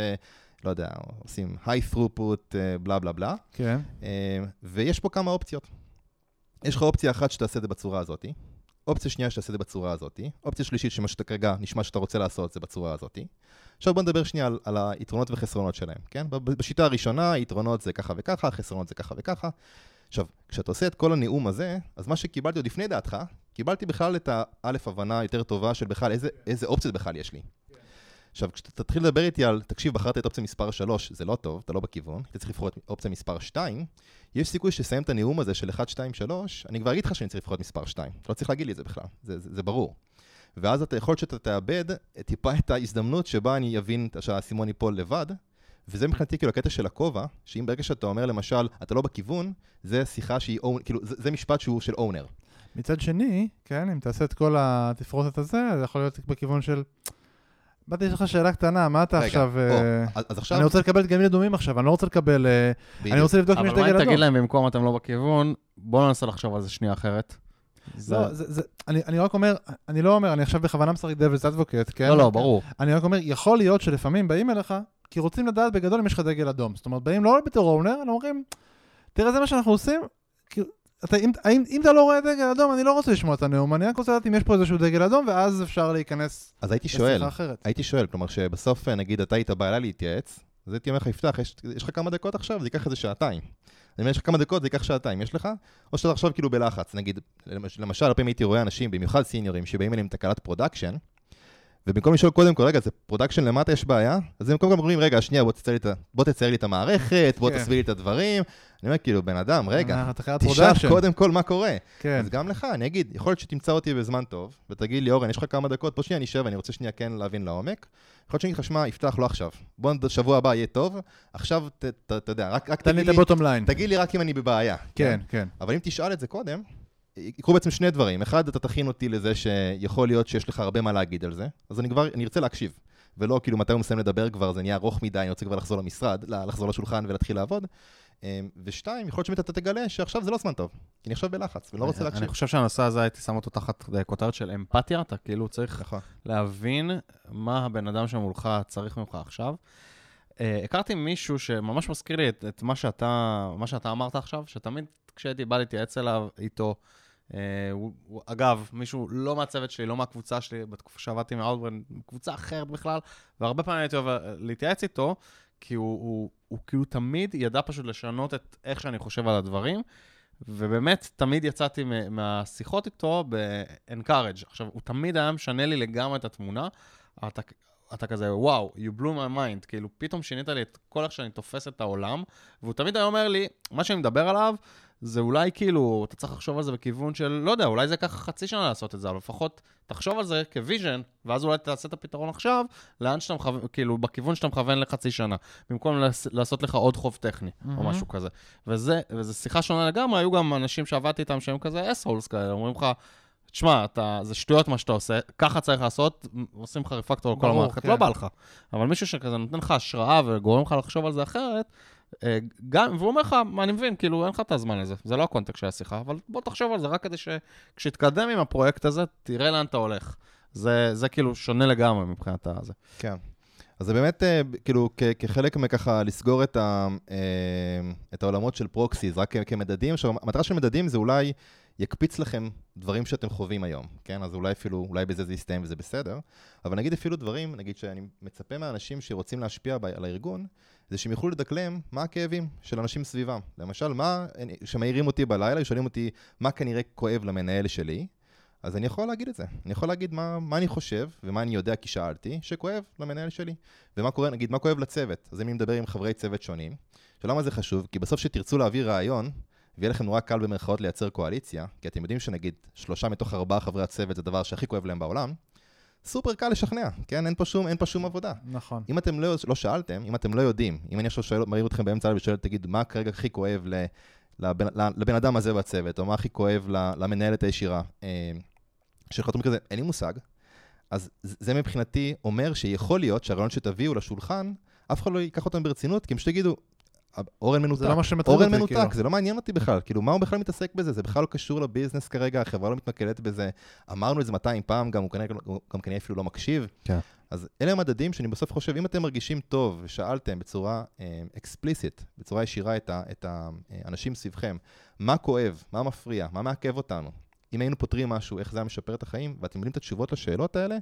לא יודע, עושים high throughput, אה, בלה בלה בלה. כן. אה, ויש פה כמה אופציות. יש לך אופציה אחת שתעשה את זה בצורה הזאת, אופציה שנייה שתעשה את זה בצורה הזאת, אופציה שלישית שמה שאתה כרגע נשמע שאתה רוצה לעשות זה בצורה הזאת. עכשיו בוא נדבר שנייה על, על היתרונות וחסרונות שלהם, כן? בשיטה הראשונה, יתרונות זה ככה וככה, חסרונות זה ככה וככה. עכשיו, כשאתה עושה את כל הנאום הזה, אז מה שקיבלתי עוד לפני דעתך, קיבלתי בכלל את האלף הבנה יותר טובה של בכלל איזה, איזה אופציות בכלל יש לי. עכשיו, כשאתה תתחיל לדבר איתי על, תקשיב, בחרת את אופציה מספר 3, זה לא טוב, אתה לא בכיוון, אתה צריך לבחור את אופציה מספר 2, יש סיכוי שתסיים את הנאום הזה של 1, 2, 3, אני כבר אגיד לך שאני צריך לבחור את מספר 2. אתה לא צריך להגיד לי את זה בכלל, זה, זה, זה ברור. ואז אתה יכול שאתה תאבד טיפה את ההזדמנות שבה אני אבין שהאסימון ייפול לבד, וזה מבחינתי כאילו הקטע של הכובע, שאם ברגע שאתה אומר למשל, אתה לא בכיוון, זה שיחה שהיא, כאילו, זה, זה משפט שהוא של אונר. מצד שני, כן, אם תעשה את כל התפרוסת הזה, זה יכול להיות בכיוון של... באתי לשאול לך שאלה קטנה, מה אתה רגע, עכשיו... או, אה, אז, אז עכשיו, אני רוצה לקבל דגמים אדומים עכשיו, אני לא רוצה לקבל... אה, אני. רוצה לבדוק אם יש אבל מה דגל אם תגיד אדום. להם במקום אתם לא בכיוון, בואו ננסה לחשוב על זה שנייה אחרת. זה- לא, זה- זה- אני אני רק אומר, אני לא אומר, אני עכשיו בכוונה משחק דבלס אדבוקט, כן? לא, לא, ברור. אני רק אומר, יכול להיות שלפעמים באים אליך, כי רוצים לדעת בגדול אם יש לך דגל אדום. זאת אומרת, באים לא בתור אונר, אלא אומרים, תראה, זה מה שאנחנו עושים, כאילו, אתה, אם, אם, אם אתה לא רואה דגל אדום, אני לא רוצה לשמוע את הנאום, אני רק רוצה לדעת אם יש פה איזשהו דגל אדום, ואז אפשר להיכנס אז הייתי שואל. הייתי שואל, כלומר שבסוף נגיד אתה היית בא אליי להתייעץ, אז הייתי אומר לך, יפתח, יש, יש לך כמה דקות עכשיו? זה ייקח איזה שעתיים. אני אומר, יש לך כמה דקות, זה ייקח שעתיים, יש לך? או שאתה עכשיו כאילו בלחץ, נגיד, למש- למשל, הרבה פעמים הייתי רואה אנשים, במיוחד סיניורים, שבאים אליהם תקלת production, ובמקום לשאול קודם כל, רגע, זה production למטה יש בעיה? אז הם קודם כל אומרים, רגע, שנייה, בוא תצייר לי, את לי המערכת, בוא כן. תסביר לי את הדברים. אני אומר, כאילו, בן אדם, רגע, תשאל. קודם כל מה קורה. כן. אז גם לך, אני אגיד, יכול להיות שתמצא אותי בזמן טוב, ותגיד לי, אורן, יש לך כמה דקות, בוא שנייה נשב, אני רוצה שנייה כן להבין לעומק. יכול להיות שאני אגיד לך, שמע, יפתח לא עכשיו. בוא, נד- שבוע הבא יהיה טוב, עכשיו, אתה יודע, רק רק תגיד לי. תגיד לי רק אם אני בבעיה. כן, כן. אבל אם תשאל את זה קודם, יקרו בעצם שני דברים. אחד, אתה תכין אותי לזה שיכול להיות שיש לך הרבה מה להגיד על זה, אז אני כבר, אני ארצה להקשיב. ולא כאילו מתי הוא מסיים לדבר כבר, זה נהיה ארוך מדי, אני רוצה כבר לחזור למשרד, לחזור לשולחן ולהתחיל לעבוד. אה, ושתיים, יכול להיות שבאמת אתה תגלה שעכשיו זה לא זמן טוב, כי אני עכשיו בלחץ ולא רוצה להקשיב. אני חושב שהנושא הזה, הייתי שם אותו תחת אה, כותרת של אמפתיה, אתה כאילו צריך נכון. להבין מה הבן אדם שמולך צריך ממך עכשיו. אה, הכרתי מישהו שממש מזכיר לי את, את מה, שאתה, מה שאתה אמרת עכשיו, שתמיד כשהייתי בא להתייעץ אליו, איתו, אה, אגב, מישהו לא מהצוות שלי, לא מהקבוצה שלי, בתקופה שעבדתי עם האוטברן, קבוצה אחרת בכלל, והרבה פעמים הייתי אוהב להתייעץ איתו, כי הוא, הוא, הוא כאילו תמיד ידע פשוט לשנות את איך שאני חושב על הדברים, ובאמת, תמיד יצאתי מהשיחות איתו ב-encourage. עכשיו, הוא תמיד היה משנה לי לגמרי את התמונה. אתה, אתה כזה, וואו, you blew my mind, כאילו, פתאום שינית לי את כל איך שאני תופס את העולם, והוא תמיד היה אומר לי, מה שאני מדבר עליו, זה אולי כאילו, אתה צריך לחשוב על זה בכיוון של, לא יודע, אולי זה ייקח חצי שנה לעשות את זה, אבל לפחות תחשוב על זה כוויז'ן, ואז אולי תעשה את הפתרון עכשיו, לאן שאתה מכוון, כאילו, בכיוון שאתה מכוון לחצי שנה, במקום לעשות לך עוד חוב טכני, mm-hmm. או משהו כזה. וזה, וזו שיחה שונה לגמרי, היו גם אנשים שעבדתי איתם שהם כזה אס-הולס כאלה, אומרים לך, תשמע, אתה, זה שטויות מה שאתה עושה, ככה צריך לעשות, עושים לך רפקטור על כל המערכת, כן. לא בא לך. אבל מישהו שכזה נותן לך השראה וגורם לך לחשוב על זה אחרת, גם, והוא אומר לך, אני מבין, כאילו, אין לך את הזמן לזה, זה לא הקונטקסט של השיחה, אבל בוא תחשוב על זה, רק כדי שכשתתקדם עם הפרויקט הזה, תראה לאן אתה הולך. זה, זה כאילו שונה לגמרי מבחינת הזה. כן. אז זה באמת, אה, כאילו, כחלק מככה לסגור את, ה- אה, את העולמות של פרוקסיס, רק כמדדים. עכשיו, המטרה של מדדים זה אולי יקפיץ לכם דברים שאתם חווים היום, כן? אז אולי אפילו, אולי בזה זה יסתיים וזה בסדר. אבל נגיד אפילו דברים, נגיד שאני מצפה מהאנשים שרוצים להשפיע ב- על הארגון, זה שהם יוכלו לדקלם מה הכאבים של אנשים סביבם. למשל, מה, שמעירים אותי בלילה, שואלים אותי מה כנראה כואב למנהל שלי, אז אני יכול להגיד את זה. אני יכול להגיד מה, מה אני חושב, ומה אני יודע כי שאלתי, שכואב למנהל שלי. ומה קורה, נגיד, מה כואב לצוות. אז אני מדבר עם חברי צוות שונים. שלמה זה חשוב? כי בסוף שתרצו להעביר רעיון, ויהיה לכם נורא קל במרכאות לייצר קואליציה, כי אתם יודעים שנגיד שלושה מתוך ארבעה חברי הצוות זה הדבר שהכי כואב להם בעולם, סופר קל לשכנע, כן? אין פה שום, אין פה שום עבודה. נכון. אם אתם לא, לא שאלתם, אם אתם לא יודעים, אם אני עכשיו שואל, מעיר אתכם באמצע ושואל, תגיד, מה כרגע הכי כואב ל, לבן, לבן אדם הזה בצוות, או מה הכי כואב למנהלת הישירה, אה, שחתום כזה, אין לי מושג. אז זה מבחינתי אומר שיכול להיות שהרעיון שתביאו לשולחן, אף אחד לא ייקח אותם ברצינות, כי הם פשוט יגידו, אורן מנותק. זה לא מה שמטריד אותי, כאילו. אורן מנותק, זה לא מעניין אותי בכלל. כאילו, מה הוא בכלל מתעסק בזה? זה בכלל לא קשור לביזנס כרגע, החברה לא מתמקדת בזה. אמרנו את זה 200 פעם, גם הוא כנראה, גם כנראה אפילו לא מקשיב. כן. אז אלה המדדים שאני בסוף חושב, אם אתם מרגישים טוב ושאלתם בצורה אקספליסית, אה, בצורה ישירה את, ה, את האנשים סביבכם, מה כואב, מה מפריע, מה מעכב אותנו, אם היינו פותרים משהו, איך זה היה משפר את החיים, ואתם יודעים את התשובות לשאלות האלה,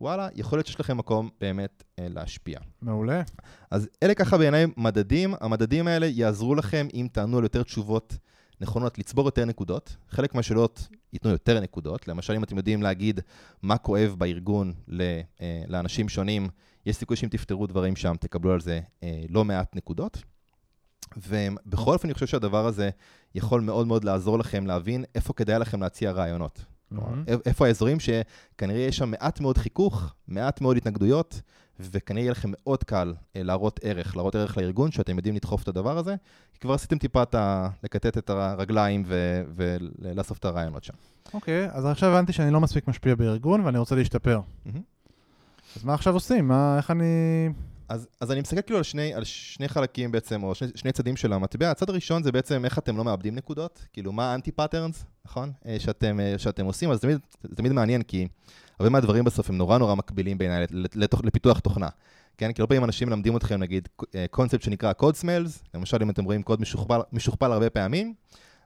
וואלה, יכול להיות שיש לכם מקום באמת אה, להשפיע. מעולה. אז אלה ככה בעיניי מדדים, המדדים האלה יעזרו לכם אם תענו על יותר תשובות נכונות, לצבור יותר נקודות. חלק מהשאלות ייתנו יותר נקודות, למשל אם אתם יודעים להגיד מה כואב בארגון אה, לאנשים שונים, יש סיכוי שאם תפתרו דברים שם, תקבלו על זה אה, לא מעט נקודות. ובכל אופן אני חושב שהדבר הזה יכול מאוד מאוד לעזור לכם להבין איפה כדאי לכם להציע רעיונות. Mm-hmm. איפה האזורים שכנראה יש שם מעט מאוד חיכוך, מעט מאוד התנגדויות, וכנראה יהיה לכם מאוד קל אה, להראות ערך, להראות ערך לארגון, שאתם יודעים לדחוף את הדבר הזה, כי כבר עשיתם טיפה את ה... לקטט את הרגליים ו... ולאסוף את הרעיונות שם. אוקיי, okay, אז עכשיו הבנתי שאני לא מספיק משפיע בארגון ואני רוצה להשתפר. Mm-hmm. אז מה עכשיו עושים? מה, איך אני... אז, אז אני מסתכל כאילו על שני, על שני חלקים בעצם, או שני, שני צדים של המטבע. הצד הראשון זה בעצם איך אתם לא מאבדים נקודות, כאילו מה ה anti patterns, נכון? אה, שאתם, אה, שאתם עושים, אז תמיד, זה תמיד מעניין, כי הרבה מהדברים בסוף הם נורא נורא מקבילים בעיניי לפיתוח תוכנה. כן? כי הרבה פעמים אנשים מלמדים אתכם, נגיד, קונספט שנקרא code smells, למשל אם אתם רואים קוד משוכפל, משוכפל הרבה פעמים,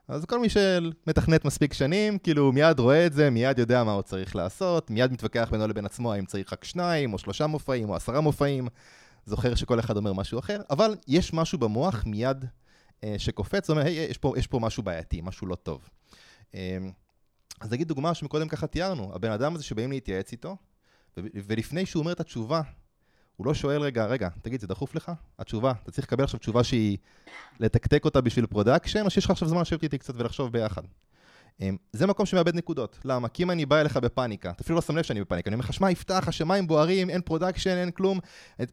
אז כל מי שמתכנת מספיק שנים, כאילו מיד רואה את זה, מיד יודע מה הוא צריך לעשות, מיד מתווכח בינו לבין עצמו האם צריך רק שניים, או שלושה מופעים, או עשרה מופעים. זוכר שכל אחד אומר משהו אחר, אבל יש משהו במוח מיד אה, שקופץ, אומר, היי, יש פה, יש פה משהו בעייתי, משהו לא טוב. אה, אז נגיד דוגמה שמקודם ככה תיארנו, הבן אדם הזה שבאים להתייעץ איתו, ולפני שהוא אומר את התשובה, הוא לא שואל, רגע, רגע, תגיד, זה דחוף לך? התשובה, אתה צריך לקבל עכשיו תשובה שהיא לתקתק אותה בשביל production, או שיש לך עכשיו זמן לשבת איתי קצת ולחשוב ביחד. אמ, זה מקום שמאבד נקודות. למה? כי אם אני בא אליך בפאניקה, אתה אפילו לא שם לב שאני בפאניקה, אני אומר לך, שמע, יפתח, השמיים בוערים, אין production, אין כלום.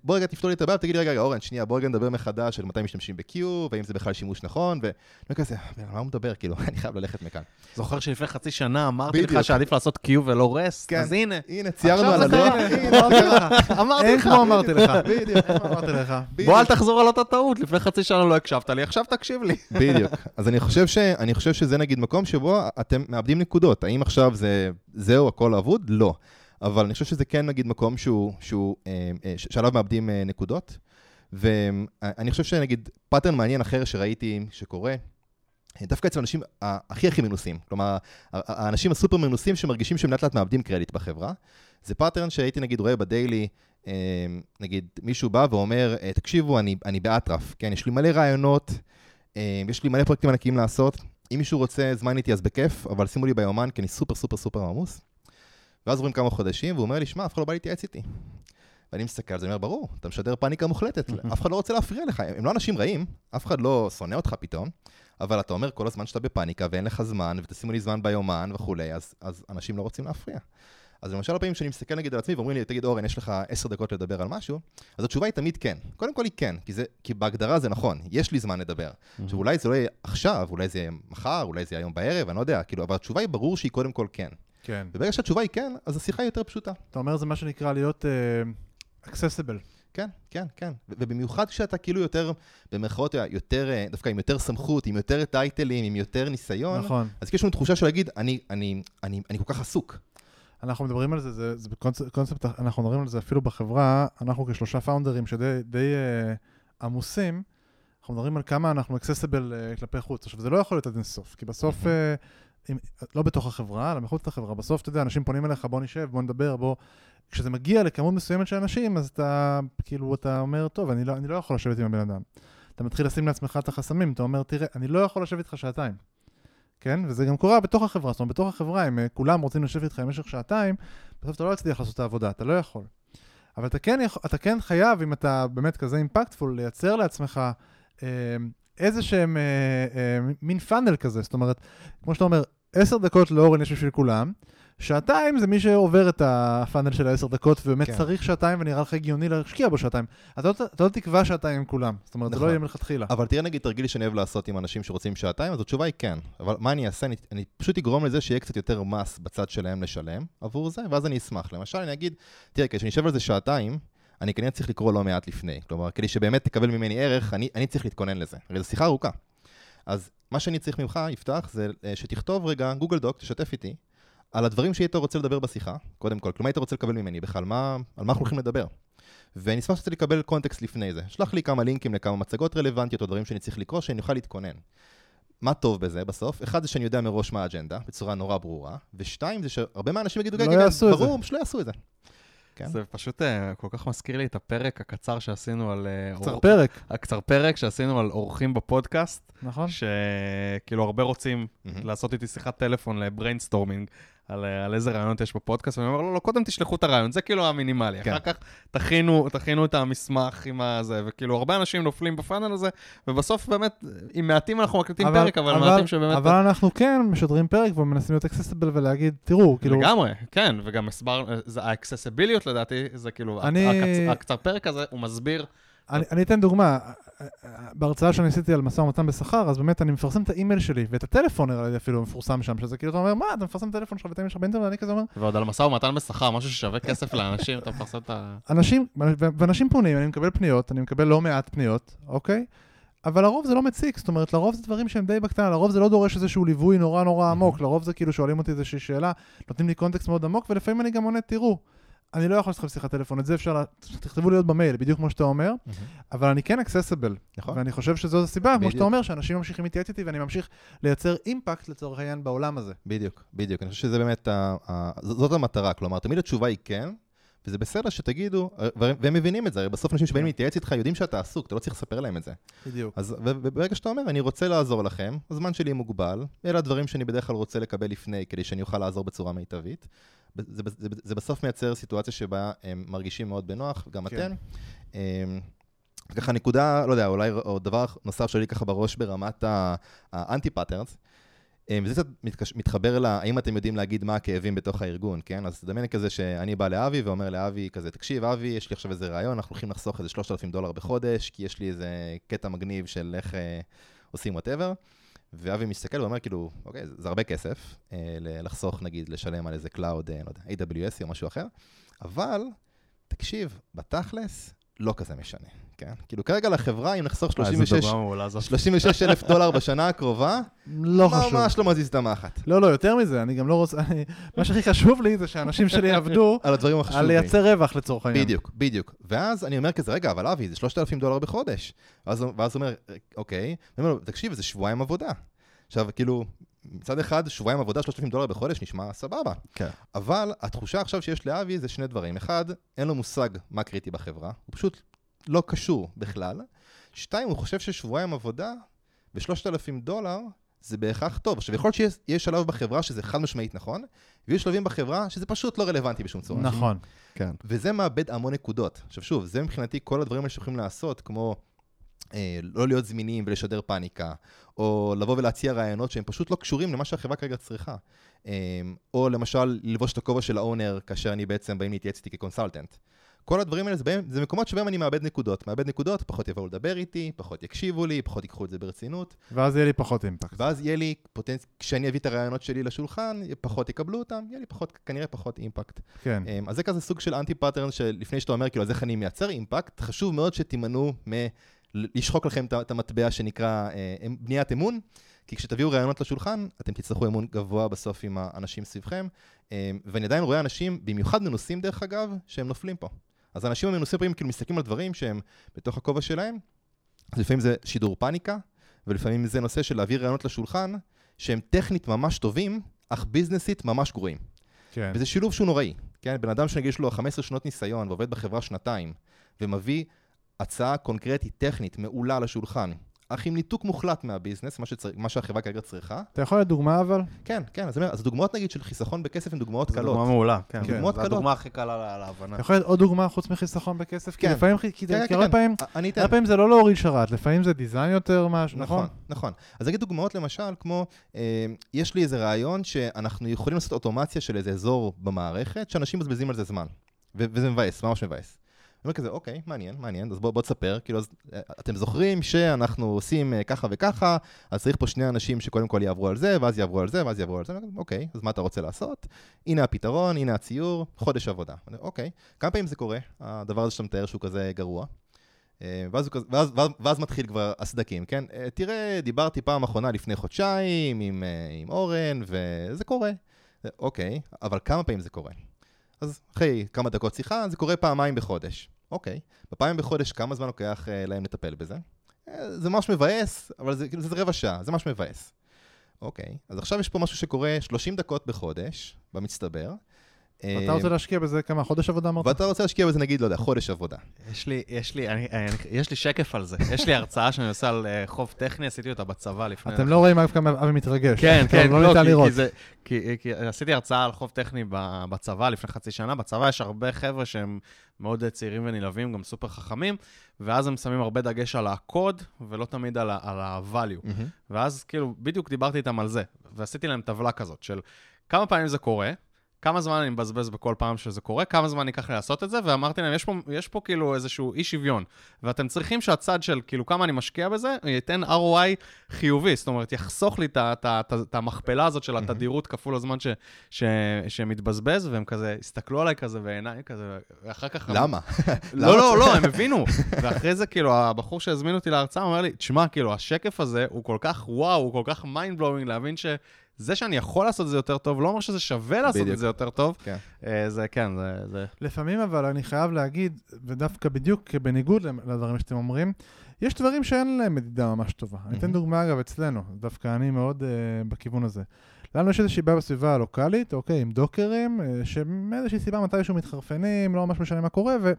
בוא רגע תפתור לי את הבעיה, תגיד לי, רגע, רגע, אורן, שנייה, בוא רגע נדבר מחדש על מתי משתמשים ב-Q, והאם זה בכלל שימוש נכון, ואני כזה, מה הוא מדבר? כאילו, אני חייב ללכת מכאן. זוכר שלפני חצי שנה אמרתי לך. שעדיף לעשות Q ולא רסט? כן. אז הנה. הנה, ציירנו על. הנה, אמרתי לך. אמרתי לך. בדיוק. אמרתי. בוא אל תחזור על אותה טעות, לפני חצי שנה לא הקשבת לי, עכשיו תקשיב לי. בדיוק. אז אני חושב, ש... אני חושב שזה נגיד מקום שבו אתם מאבדים נקודות. האם עכשיו זה... זהו, הכל אבוד? לא. אבל אני חושב שזה כן נגיד מקום שהוא... שהוא אה, אה, שעליו מאבדים אה, נקודות. ואני חושב שנגיד pattern מעניין אחר שראיתי שקורה, דווקא אצל האנשים הכי הכי מנוסים. כלומר, האנשים הסופר מנוסים שמרגישים שהם לאט לאט מאבדים קרדיט בחברה. זה pattern שהייתי נגיד רואה ב daily, נגיד מישהו בא ואומר, תקשיבו, אני, אני בטירוף, כן, יש לי מלא רעיונות, יש לי מלא פרויקטים ענקיים לעשות, אם מישהו רוצה זמן איתי אז בכיף, אבל שימו לי ביומן, כי אני סופר סופר סופר עמוס. ואז עוברים כמה חודשים, והוא אומר לי, שמע, אף אחד לא בא להתייעץ איתי. ואני מסתכל על זה, אני אומר, ברור, אתה משדר פאניקה מוחלטת, אף אחד לא רוצה להפריע לך, הם לא אנשים רעים, אף אחד לא שונא אותך פתאום, אבל אתה אומר כל הזמן שאתה בפאניקה ואין לך זמן, ותשימו לי זמן ביומן וכולי, אז, אז אנשים לא רוצים להפריע. אז למשל הפעמים שאני מסתכל נגיד על עצמי ואומרים לי, תגיד אורן, יש לך עשר דקות לדבר על משהו, אז התשובה היא תמיד כן. קודם כל היא כן, כי, זה, כי בהגדרה זה נכון, יש לי זמן לדבר. עכשיו אולי זה לא יהיה עכשיו, אולי זה יהיה מחר, אולי זה יהיה היום בערב, אני לא יודע, כאילו, אבל התשובה היא ברור שהיא קודם כל כן. כן. וברגע שהתשובה היא כן, אז השיחה היא יותר פשוטה. אתה אומר זה מה שנקרא להיות אקססיבל. כן, כן, כן. ו- ובמיוחד כשאתה כאילו יותר, במרכאות, יותר, אה, דווקא עם יותר סמכות, עם יותר טייטלים, עם יותר ניסיון, נכון. אז יש לנו תחושה של להגיד, אני, אני, אני, אני כל כך עסוק. אנחנו מדברים על זה, זה, זה קונספט, קונספט, אנחנו מדברים על זה אפילו בחברה, אנחנו כשלושה פאונדרים שדי די, uh, עמוסים, אנחנו מדברים על כמה אנחנו אקססיבל uh, כלפי חוץ. עכשיו, זה לא יכול להיות עד אינסוף, כי בסוף, uh, אם, לא בתוך החברה, אלא מחוץ לחברה, בסוף, אתה יודע, אנשים פונים אליך, בוא נשב, בוא נדבר, בוא... כשזה מגיע לכמות מסוימת של אנשים, אז אתה, כאילו, אתה אומר, טוב, אני לא, אני לא יכול לשבת עם הבן אדם. אתה מתחיל לשים לעצמך את החסמים, אתה אומר, תראה, אני לא יכול לשבת איתך שעתיים. כן? וזה גם קורה בתוך החברה, זאת אומרת, בתוך החברה, אם אה, כולם רוצים לשבת איתך במשך שעתיים, בסוף אתה לא תצליח לעשות את העבודה, אתה לא יכול. אבל אתה כן, יכול, אתה כן חייב, אם אתה באמת כזה אימפקטפול, לייצר לעצמך אה, איזה שהם אה, אה, מין פאנל כזה, זאת אומרת, כמו שאתה אומר, עשר דקות לאורן יש בשביל כולם, שעתיים זה מי שעובר את הפאנל של העשר דקות, ובאמת כן. צריך שעתיים ונראה לך הגיוני להשקיע בו שעתיים. אתה לא, אתה לא תקבע שעתיים עם כולם, זאת אומרת, זה נכון. לא יהיה מלכתחילה. אבל תראה נגיד תרגיל שאני אוהב לעשות עם אנשים שרוצים שעתיים, אז התשובה היא כן. אבל מה אני אעשה? אני, אני פשוט אגרום לזה שיהיה קצת יותר מס בצד שלהם לשלם עבור זה, ואז אני אשמח. למשל, אני אגיד, תראה, כשאני אשב על זה שעתיים, אני כנראה צריך לקרוא לא מעט לפני. כלומר, כדי שבאמת תקבל ממני ערך, אני, אני צריך להתכונן לזה. הרי זו שיחה ארוכה. אז מה שאני צריך ממך, יפתח, זה אה, שתכתוב רגע גוגל דוק, תשתף איתי, על הדברים שהיית רוצה לדבר בשיחה, קודם כל. כלומר, היית רוצה לקבל ממני בכלל, מה, על מה אנחנו הולכים לדבר. ואני אשמח קצת לקבל קונטקסט לפני זה. שלח לי כמה לינקים לכמה מצגות רלוונטיות או דברים שאני צריך לקרוא, שאני אוכל להתכונן. מה טוב בזה בסוף? אחד זה שאני יודע מראש מה האג'נדה, בצורה נורא ברורה, ושתיים זה שהרבה מהאנשים יגידו, לא "רגע, רגע, יעשו את זה." ברור, פשוט לא יעשו את זה. כן. זה פשוט אה, כל כך מזכיר לי את הפרק הקצר שעשינו על... אה, קצר אור- פרק, הקצר פרק שעשינו על אורחים בפודקאסט, נכון? שכאילו הרבה רוצים מהמם. לעשות איתי שיחת טלפון ל brainstorming, על, אה, על איזה רעיונות יש בפודקאסט, ואני אומר, לא, לא, קודם תשלחו את הרעיון, זה כאילו המינימלי. כן. אחר כך תכינו, תכינו את המסמך עם הזה, וכאילו הרבה אנשים נופלים ב funnel הזה, ובסוף באמת, עם מעטים אנחנו מקליטים פרק, אבל, מעטים שבאמת... אבל אנחנו כן משדרים פרק ומנסים להיות אקססיבל ולהגיד, תראו, כאילו, לגמרי, כן, וגם הסבר, זה האקססיביליות לדעתי, זה כאילו, אני- הקצ- הקצר פרק הזה, הוא מסביר, אני, אני אתן דוגמה, בהרצאה שאני עשיתי על משא ומתן בשכר, אז באמת אני מפרסם את האימייל שלי, ואת הטלפון נראה לי אפילו מפורסם שם, שזה כאילו, אתה אומר, מה, אתה מפרסם את הטלפון שלך ואת האימייל שלך באינטרנט, ואני כזה אומר, ועוד על משא ומתן בשכר, משהו ששווה כסף לאנשים, אתה מפרסם את ה... אנשים, ואנשים פונים, אני מקבל פניות, אני מקבל לא מעט פניות, אוקיי? אבל לרוב זה לא מציק, זאת אומרת, לרוב זה דברים שהם די בקטנה, לרוב זה לא דורש איזשהו ליווי נורא נורא עמוק, לרוב זה כאילו שואלים אותי איזושהי שאלה, נותנים לי קונטקסט מאוד עמוק, ולפעמים אני גם עונה, תראו, אני לא יכול לעשות לכם שיחת טלפון, את זה אפשר, תכתבו לי עוד במייל, בדיוק כמו שאתה אומר, אבל אני כן אקססיבל, נכון. ואני חושב שזו הסיבה, כמו. שאתה אומר, שאנשים ממשיכים להתייעץ איתי ואני ממשיך לייצר אימפקט לצורך העניין בעולם הזה. בדיוק, בדיוק. אני חושב שזה באמת, ה- ה- ז- זאת המטרה. כלומר, תמיד התשובה היא כן, וזה בסדר שתגידו, ו- והם מבינים את זה, הרי בסוף אנשים שבאים להתייעץ איתך יודעים שאתה עסוק, אתה לא צריך לספר להם את זה. בדיוק. אז וברגע שאתה אומר, אני רוצה לעזור לכם, הזמן שלי מוגבל, אלה הדברים שאני בדרך כלל רוצה לקבל לפני, כדי שאני אוכל לעזור בצורה מיטבית. זה, זה, זה, זה בסוף מייצר סיטואציה שבה הם מרגישים מאוד בנוח, גם כן. אתם. אמ, ככה נקודה, לא יודע, אולי עוד דבר נוסף שעולה לי ככה בראש ברמת ה anti patterns. אה, וזה קצת מתקש- מתחבר ל... האם אתם יודעים להגיד מה הכאבים בתוך הארגון, כן? אז תדמיין כזה שאני בא לאבי ואומר לאבי כזה, תקשיב, אבי, יש לי עכשיו איזה רעיון, אנחנו הולכים לחסוך איזה 3,000 דולר בחודש, כי יש לי איזה קטע מגניב של איך אה, עושים whatever. ואבי מסתכל ואומר, כאילו, אוקיי, זה, הרבה כסף, אה, לחסוך, נגיד, לשלם על איזה cloud, אה, לא יודע, AWS או משהו אחר, אבל, תקשיב, בתכלס, לא כזה משנה, כן? כאילו, כרגע לחברה, אם נחסוך אה, איזה 36 דוגמה מעולה זאת. 36 אלף דולר בשנה הקרובה, לא חשוב. ממש לא מזיז את המחט. לא, לא, יותר מזה, אני גם לא רוצה... אני- מה שהכי חשוב לי זה שאנשים שלי יעבדו על הדברים על החשובים. לייצר רווח לצורך העניין. בדיוק, בדיוק. ואז אני אומר כזה, רגע, אבל אבי, זה 3,000 דולר בחודש. ואז ואז הוא אומר, אוקיי. אני אומר לו, תקשיב, זה שבועיים עבודה. עכשיו, כאילו, מצד אחד, שבועיים עבודה, 3,000 דולר בחודש, נשמע סבבה. כן. אבל התחושה עכשיו שיש לאבי זה שני דברים. אחד, אין לו מושג מה קריטי בחברה, הוא פשוט לא קשור בכלל. שתיים, הוא חושב ששבועיים עבודה ב-3,000 דולר זה בהכרח טוב. עכשיו, יכול להיות שיש יש שלב בחברה שזה חד משמעית נכון, ויש שלבים בחברה שזה פשוט לא רלוונטי בשום צורה. נכון. כן. וזה מאבד המון נקודות. עכשיו שוב, זה מבחינתי כל הדברים האלה שיכולים לעשות, כמו אה, לא להיות זמינים ולשדר פאניקה, או לבוא ולהציע רעיונות שהם פשוט לא קשורים למה שהחברה כרגע צריכה. אה, או למשל, ללבוש את הכובע של האונר, כאשר אני בעצם באים להתייעץ איתי כקונסלטנט. כל הדברים האלה זה, בהם, זה מקומות שבהם אני מאבד נקודות. מאבד נקודות, פחות יבואו לדבר איתי, פחות יקשיבו לי, פחות ייקחו את זה ברצינות, ואז יהיה לי פחות אימפקט. ואז יהיה לי פוטנצ... כשאני אביא את הרעיונות שלי לשולחן, פחות יקבלו אותם, יהיה לי פחות, כנראה פחות impact. כן. אמ, אז זה כזה סוג של anti pattern שלפני שאתה אומר כאילו אז איך אני מייצר impact, חשוב מאוד שתימנעו מלשחוק לכם את- המטבע שנקרא אה, אמ- בניית אמון, כי כשתביאו רעיונות לשולחן, אתם תצטרכו אמון גבוה בסוף עם האנשים סביבכם, אמ, ואני עדיין רואה אנשים, במיוחד מנוסים דרך אגב, שהם נופלים פה. אז האנשים המנוסים פעמים כאילו מסתכלים על דברים שהם בתוך הכובע שלהם, אז לפעמים זה שידור פאניקה, ולפעמים זה נושא של להביא רעיונות לשולחן, שהם טכנית ממש טובים, אך ביזנסית ממש גרועים. כן. וזה שילוב שהוא נוראי. כן, בן אדם שנגיד יש לו 15 שנות ניסיון ועובד בחברה שנתיים, ומביא הצעה קונקרטית, טכנית, מעולה לשולחן, אך עם ניתוק מוחלט מהביזנס, מה, שצר... מה שהחברה כרגע צריכה. אתה יכול לדוגמה אבל? כן, כן, אז, אומר, אז הדוגמאות נגיד של חיסכון בכסף הן דוגמאות זו קלות. דוגמה מעולה, כן. כן. דוגמאות זו קלות. הדוגמה הכי קלה לה- להבנה. אתה יכול לתת עוד דוגמה חוץ מחיסכון בכסף? כי כן. לפעמים, כי כן, כי כן, הרבה כן. פעמים, אני אתן. הרבה פעמים זה לא להוריד שרת, לפעמים זה דיזיין יותר משהו, נכון, נכון? נכון. אז נגיד דוגמאות למשל, כמו, אה, יש לי איזה רעיון שאנחנו יכולים לעשות אוטומציה של איזה אזור במערכת, שאנשים מבזבזים על זה זמן. ו- וזה מבאס, ממש מבאס. אני אומר כזה, אוקיי, מעניין, מעניין, אז בוא, בוא תספר, כאילו, אז, אה, אתם זוכרים שאנחנו עושים אה, ככה וככה, אז צריך פה שני אנשים שקודם כל יעברו על זה, ואז יעברו על זה, ואז יעברו על זה, אוקיי, אז מה אתה רוצה לעשות? הנה הפתרון, הנה הציור, חודש עבודה. אני, אוקיי, כמה פעמים זה קורה, הדבר הזה שאתה מתאר שהוא כזה גרוע? אה, ואז, ואז, ואז, ואז מתחיל כבר הסדקים, כן? אה, תראה, דיברתי פעם אחרונה לפני חודשיים עם, עם אורן, וזה קורה. אוקיי, אבל כמה פעמים זה קורה? אז אחרי כמה דקות שיחה, זה קורה פעמיים בחודש. אוקיי, בפעמים בחודש כמה זמן לוקח אה, להם לטפל בזה? אה, זה ממש מבאס, אבל זה, כאילו, זה רבע שעה, זה ממש מבאס. אוקיי, אז עכשיו יש פה משהו שקורה 30 דקות בחודש, במצטבר. אתה אה, רוצה להשקיע בזה כמה חודש עבודה אמרת? ואתה רוצה להשקיע בזה נגיד, לא יודע, חודש עבודה. יש לי, יש לי, אני, אני, יש לי שקף על זה. יש לי הרצאה שאני עושה על אה, חוב טכני, עשיתי אותה בצבא לפני... אתם לא רואים אגב כמה אבי מתרגש. כן, כן, לא לא, ניתן כי, לראות. כי, זה, כי, כי עשיתי הרצאה על חוב טכני בצבא לפני חצי שנה. בצבא יש הרבה חבר'ה שהם מאוד אה, צעירים ונלהבים, גם סופר חכמים, ואז הם שמים הרבה דגש על הקוד, ולא תמיד על ה-value. ואז כאילו, בדיוק דיברתי איתם על זה, ועשיתי להם טבלה כזאת של כמה פעמים זה קורה, כמה זמן אני מבזבז בכל פעם שזה קורה, כמה זמן ייקח לי לעשות את זה, ואמרתי להם, יש פה, יש פה כאילו איזשהו אי שוויון, ואתם צריכים שהצד של כאילו כמה אני משקיע בזה, ייתן ROI חיובי, זאת אומרת, יחסוך לי את המכפלה הזאת של התדירות כפול הזמן ש, ש, שמתבזבז, והם כזה, הסתכלו עליי כזה בעיניים כזה, ואחר כך... למה? לא, לא, לא, הם הבינו. ואחרי זה, כאילו, הבחור שהזמין אותי להרצאה אומר לי, תשמע, כאילו, השקף הזה הוא כל כך וואו, הוא כל כך mind blowing להבין שזה שאני יכול לעשות את זה יותר טוב, לא אומר שזה שווה לעשות בדיוק. את זה יותר טוב. כן. אה, זה, כן, זה... זה... לפעמים אבל אני חייב להגיד, ודווקא בדיוק בניגוד לדברים שאתם אומרים, יש דברים שאין להם מדידה ממש טובה. אני אתן. דוגמה אגב אצלנו, דווקא אני מאוד אה, בכיוון הזה. לנו יש איזושהי בעיה בסביבה הלוקאלית, אוקיי, עם דוקרים, אה, שמאיזושהי סיבה מתישהו מתחרפנים, לא ממש משנה מה קורה, ו...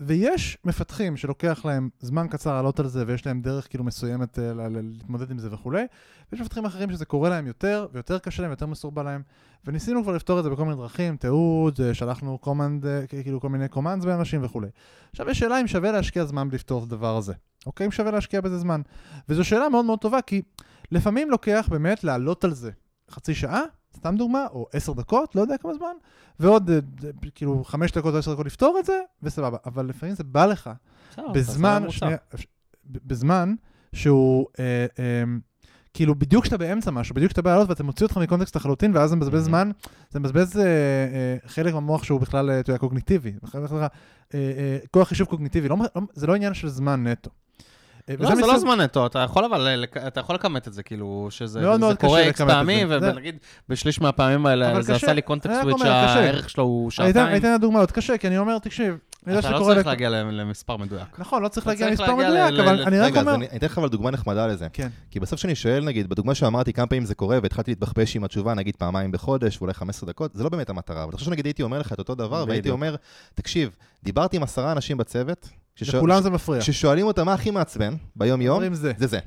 ויש מפתחים שלוקח להם זמן קצר לעלות על זה, ויש להם דרך כאילו מסוימת uh, להתמודד עם זה וכולי, ויש מפתחים אחרים שזה קורה להם יותר, ויותר קשה להם, יותר מסורבל להם, וניסינו כבר לפתור את זה בכל מיני דרכים, תיעוד, אה, שלחנו קומנד, אה, כאילו כל מיני קומנדס באנשים וכולי. עכשיו יש שאלה אם שווה להשקיע זמן בלפתור את הדבר הזה, אוקיי? אם שווה להשקיע בזה זמן. וזו שאלה מאוד מאוד טובה, כי לפעמים לוקח באמת לעלות על זה חצי שעה, סתם דוגמה, או עשר דקות, לא יודע כמה זמן, ועוד אה, כאילו חמש דקות או עשר דקות לפתור את זה, וסבבה. אבל לפעמים זה בא לך בזמן. שנייה, בזמן שהוא, אה, אה, כאילו בדיוק כשאתה באמצע משהו, בדיוק כשאתה בא לעלות ואתה מוציא אותך מקונטקסט לחלוטין, ואז זה מבזבז מהמם. זמן, זה מבזבז אה, אה, חלק מהמוח שהוא בכלל, אה, אתה יודע, קוגניטיבי. אה, אה, כוח חישוב קוגניטיבי, לא, לא, זה לא עניין של זמן נטו. אה, לא, זה לא זמן נטו, אתה יכול אבל, אה, אתה יכול לכמת את זה, כאילו, שזה קורה איקס פעמים, ונגיד בשליש מהפעמים האלה זה. עשה לי קונטקסט סוויץ'. שהערך שלו הוא אני אתן- אני שעתיים. אתן דוגמאות, קשה, כי אני אומר, תקשיב, אתה לא. צריך לכ- להגיע למספר מדויק. נכון, לא צריך להגיע למספר מדויק, אבל אני רק רגע, אז אומר... אני אני אתן לך אבל דוגמה נחמדה לזה. כן, כי בסוף כשאני שואל, נגיד, בדוגמה שאמרתי כמה פעמים זה קורה, והתחלתי להתבחבש עם התשובה, נגיד פעמיים בחודש, ואולי 15 דקות, זה לא באמת המטרה. אבל חושב שנגיד הייתי אומר לך את אותו דבר, והייתי. אומר, תקשיב, דיברתי עם עשרה אנשים בצוות, לכולם זה מפריע. כששואלים אותם מה הכי מעצבן ביום-יום. זה זה.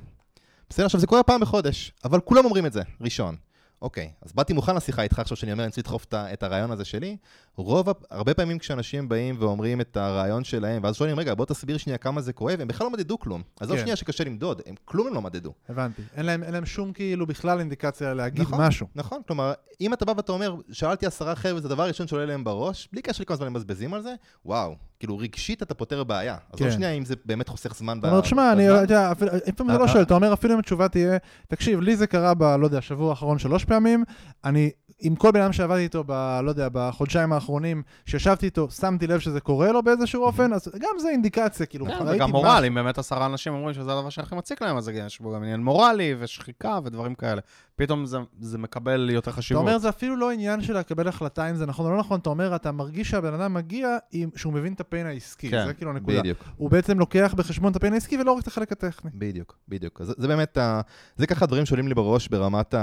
בסדר, עכשיו זה קורה פעם בחודש, אבל כולם אומרים את זה, ראשון. אוקיי, אז באתי מוכן לשיחה איתך עכשיו שאני אומר, אני רוצה לדחוף את הרעיון הזה שלי. רוב, הרבה פעמים כשאנשים באים ואומרים את הרעיון שלהם, ואז שואלים, רגע, בוא תסביר שנייה כמה זה כואב, הם בכלל לא מדדו כלום. אז כן. שנייה שקשה למדוד, הם כלום הם לא מדדו. הבנתי. אין להם, אין להם שום כאילו בכלל אינדיקציה להגיד נכון. משהו. נכון, כלומר, אם אתה בא ואתה אומר, שאלתי עשרה חבר'ה, זה הדבר הראשון שעולה להם בראש, בלי קשר לכמה זמן הם מבזבזים על זה, וואו, כאילו רגשית אתה פותר בעיה. אז לא כן. שנייה אם זה באמת חוסך זמן אתה אומר, תשמע, אני. אתה לפעמים זה לא. שואל, אתה אומר, אפילו אם התשובה תהיה, תקשיב, לי זה קרה ב, לא יודע, השבוע האחרון שלוש פעמים, אני, עם כל בן אדם שעבדתי איתו, ב, לא יודע, בחודשיים האחרונים, שישבתי איתו, שמתי לב שזה קורה לו באיזשהו אופן, אז גם זה אינדיקציה, כאילו, כן, ראיתי וגם מה- מורלי, אם באמת עשרה אנשים אומרים שזה הדבר שהכי מציק להם, אז יש בו גם עניין מורלי ושחיקה ודברים כאלה. פתאום זה- זה מקבל יותר אתה חשיבות. אומר, זה אפילו לא עניין של לקבל החלטה אם זה נכון או לא נכון, אתה אומר, אתה מרגיש שהבן אדם מגיע עם, שהוא מבין את הפיין העסקי, כן, זה כאילו הנקודה. בדיוק. הוא בעצם לוקח בחשבון את הפיין העסקי ולא רק את החלק הטכני. בדיוק, בדיוק. זה, זה באמת, ה, זה ככה דברים שעולים לי בראש ברמת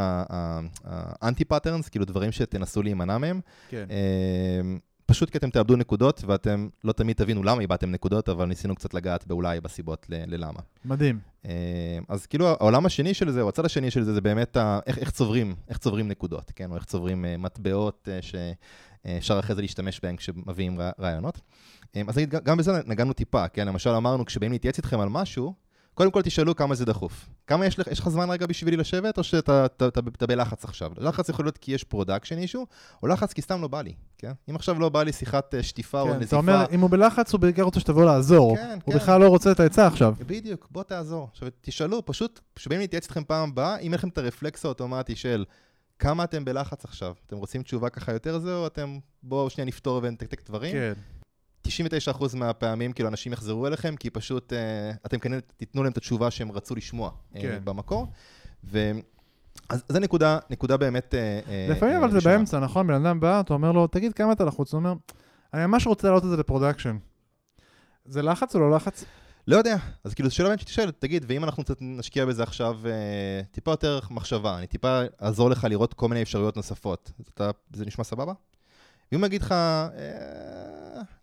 ה anti patterns, כאילו דברים שתנסו להימנע מהם. כן. פשוט כי אתם תאבדו נקודות, ואתם לא תמיד תבינו למה איבדתם נקודות, אבל ניסינו קצת לגעת באולי בסיבות ל- ללמה. מדהים. אה, אז כאילו העולם השני של זה, או הצד השני של זה, זה באמת ה, איך, איך, צוברים, איך צוברים נקודות, כן? או איך צוברים אה, מטבעות אה, שאפשר אחרי זה להשתמש בהן כשמביאים רע- רעיונות. אז נגיד, גם בזה נגענו טיפה, כן? למשל אמרנו, כשבאים להתייעץ איתכם על משהו, קודם כל תשאלו כמה זה דחוף. כמה יש לך, יש לך זמן רגע בשבילי לשבת, או שאתה אתה, אתה, אתה בלחץ עכשיו? לחץ יכול להיות כי יש production issue, או לחץ כי סתם לא בא לי, כן? אם עכשיו לא בא לי שיחת אה, שטיפה או כן, נזיפה... אתה אומר, אם הוא בלחץ, הוא בעיקר רוצה שתבוא לעזור. כן, הוא כן. בכלל לא רוצה את העצה עכשיו. בדיוק, בוא תעזור. עכשיו, תשאלו, פשוט, כשבאים להתייעץ איתכם פעם הבאה, אם אין לכם את הרפלקס האוטומטי של כמה אתם בלחץ עכשיו, אתם רוצים תשובה ככה יותר זה, או אתם, בואו שנייה נפתור ונתקתק דברים? כן. 99% מהפעמים, כאילו, אנשים יחזרו אליכם, כי פשוט אה, אתם כנראה תיתנו להם את התשובה שהם רצו לשמוע אה, כן. במקור. ו... אז זו נקודה, נקודה באמת... אה, לפעמים אה, אבל זה. באמצע, נכון? בן אדם בא, אתה אומר לו, תגיד כמה אתה לחוץ? הוא אומר, אני ממש רוצה להעלות את זה ל production. זה לחץ או לא לחץ? לא יודע, אז כאילו, זו שאלה באמת שתשאל, תגיד, ואם אנחנו קצת נשקיע בזה עכשיו אה, טיפה יותר מחשבה, אני טיפה אעזור לך לראות כל מיני אפשרויות נוספות, אתה, זה נשמע סבבה? ואם הוא יגיד לך, אה,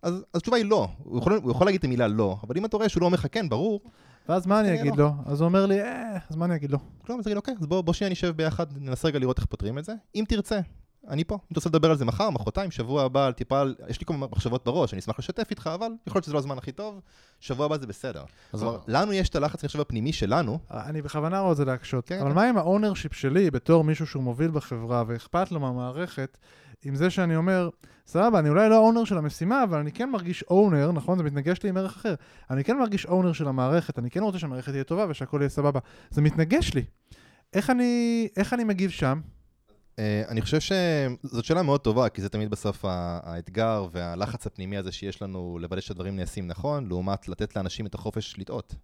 אז, אז התשובה היא לא, הוא יכול, הוא יכול להגיד את המילה לא, אבל אם אתה רואה שהוא לא אומר לך כן, ברור, ואז מה אני כנראה אגיד לא. לו? אז הוא אומר לי, אה, אז מה אני אגיד לו? כלום, אז תגיד, אוקיי, אז בוא, בוא שנייה נשב ביחד, ננסה רגע לראות איך פותרים את זה. אם תרצה, אני פה. אם אתה רוצה לדבר על זה מחר, מחרתיים, שבוע הבא, על טיפה, על- יש לי כל מיני מחשבות בראש, אני אשמח לשתף איתך, אבל יכול להיות שזה לא הזמן הכי טוב, שבוע הבא זה בסדר. אז כלומר, לנו יש את הלחץ עכשיו הפנימי שלנו, אני בכוונה רוצה להקשות, כן, אבל כן. מה עם ה ownership שלי בתור מישהו שהוא מוביל בחברה ואכפת לו מהמערכת, עם זה שאני אומר, סבבה, אני אולי לא האונר של המשימה, אבל אני כן מרגיש אונר, נכון? זה מתנגש לי עם ערך אחר. אני כן מרגיש אונר של המערכת, אני כן רוצה שהמערכת תהיה טובה ושהכול יהיה סבבה. זה מתנגש לי. איך אני, איך אני מגיב שם? אה, אני חושב שזאת שאלה מאוד טובה, כי זה תמיד בסוף האתגר והלחץ הפנימי הזה שיש לנו לוודא שהדברים נעשים נכון, לעומת לתת לאנשים את החופש לטעות.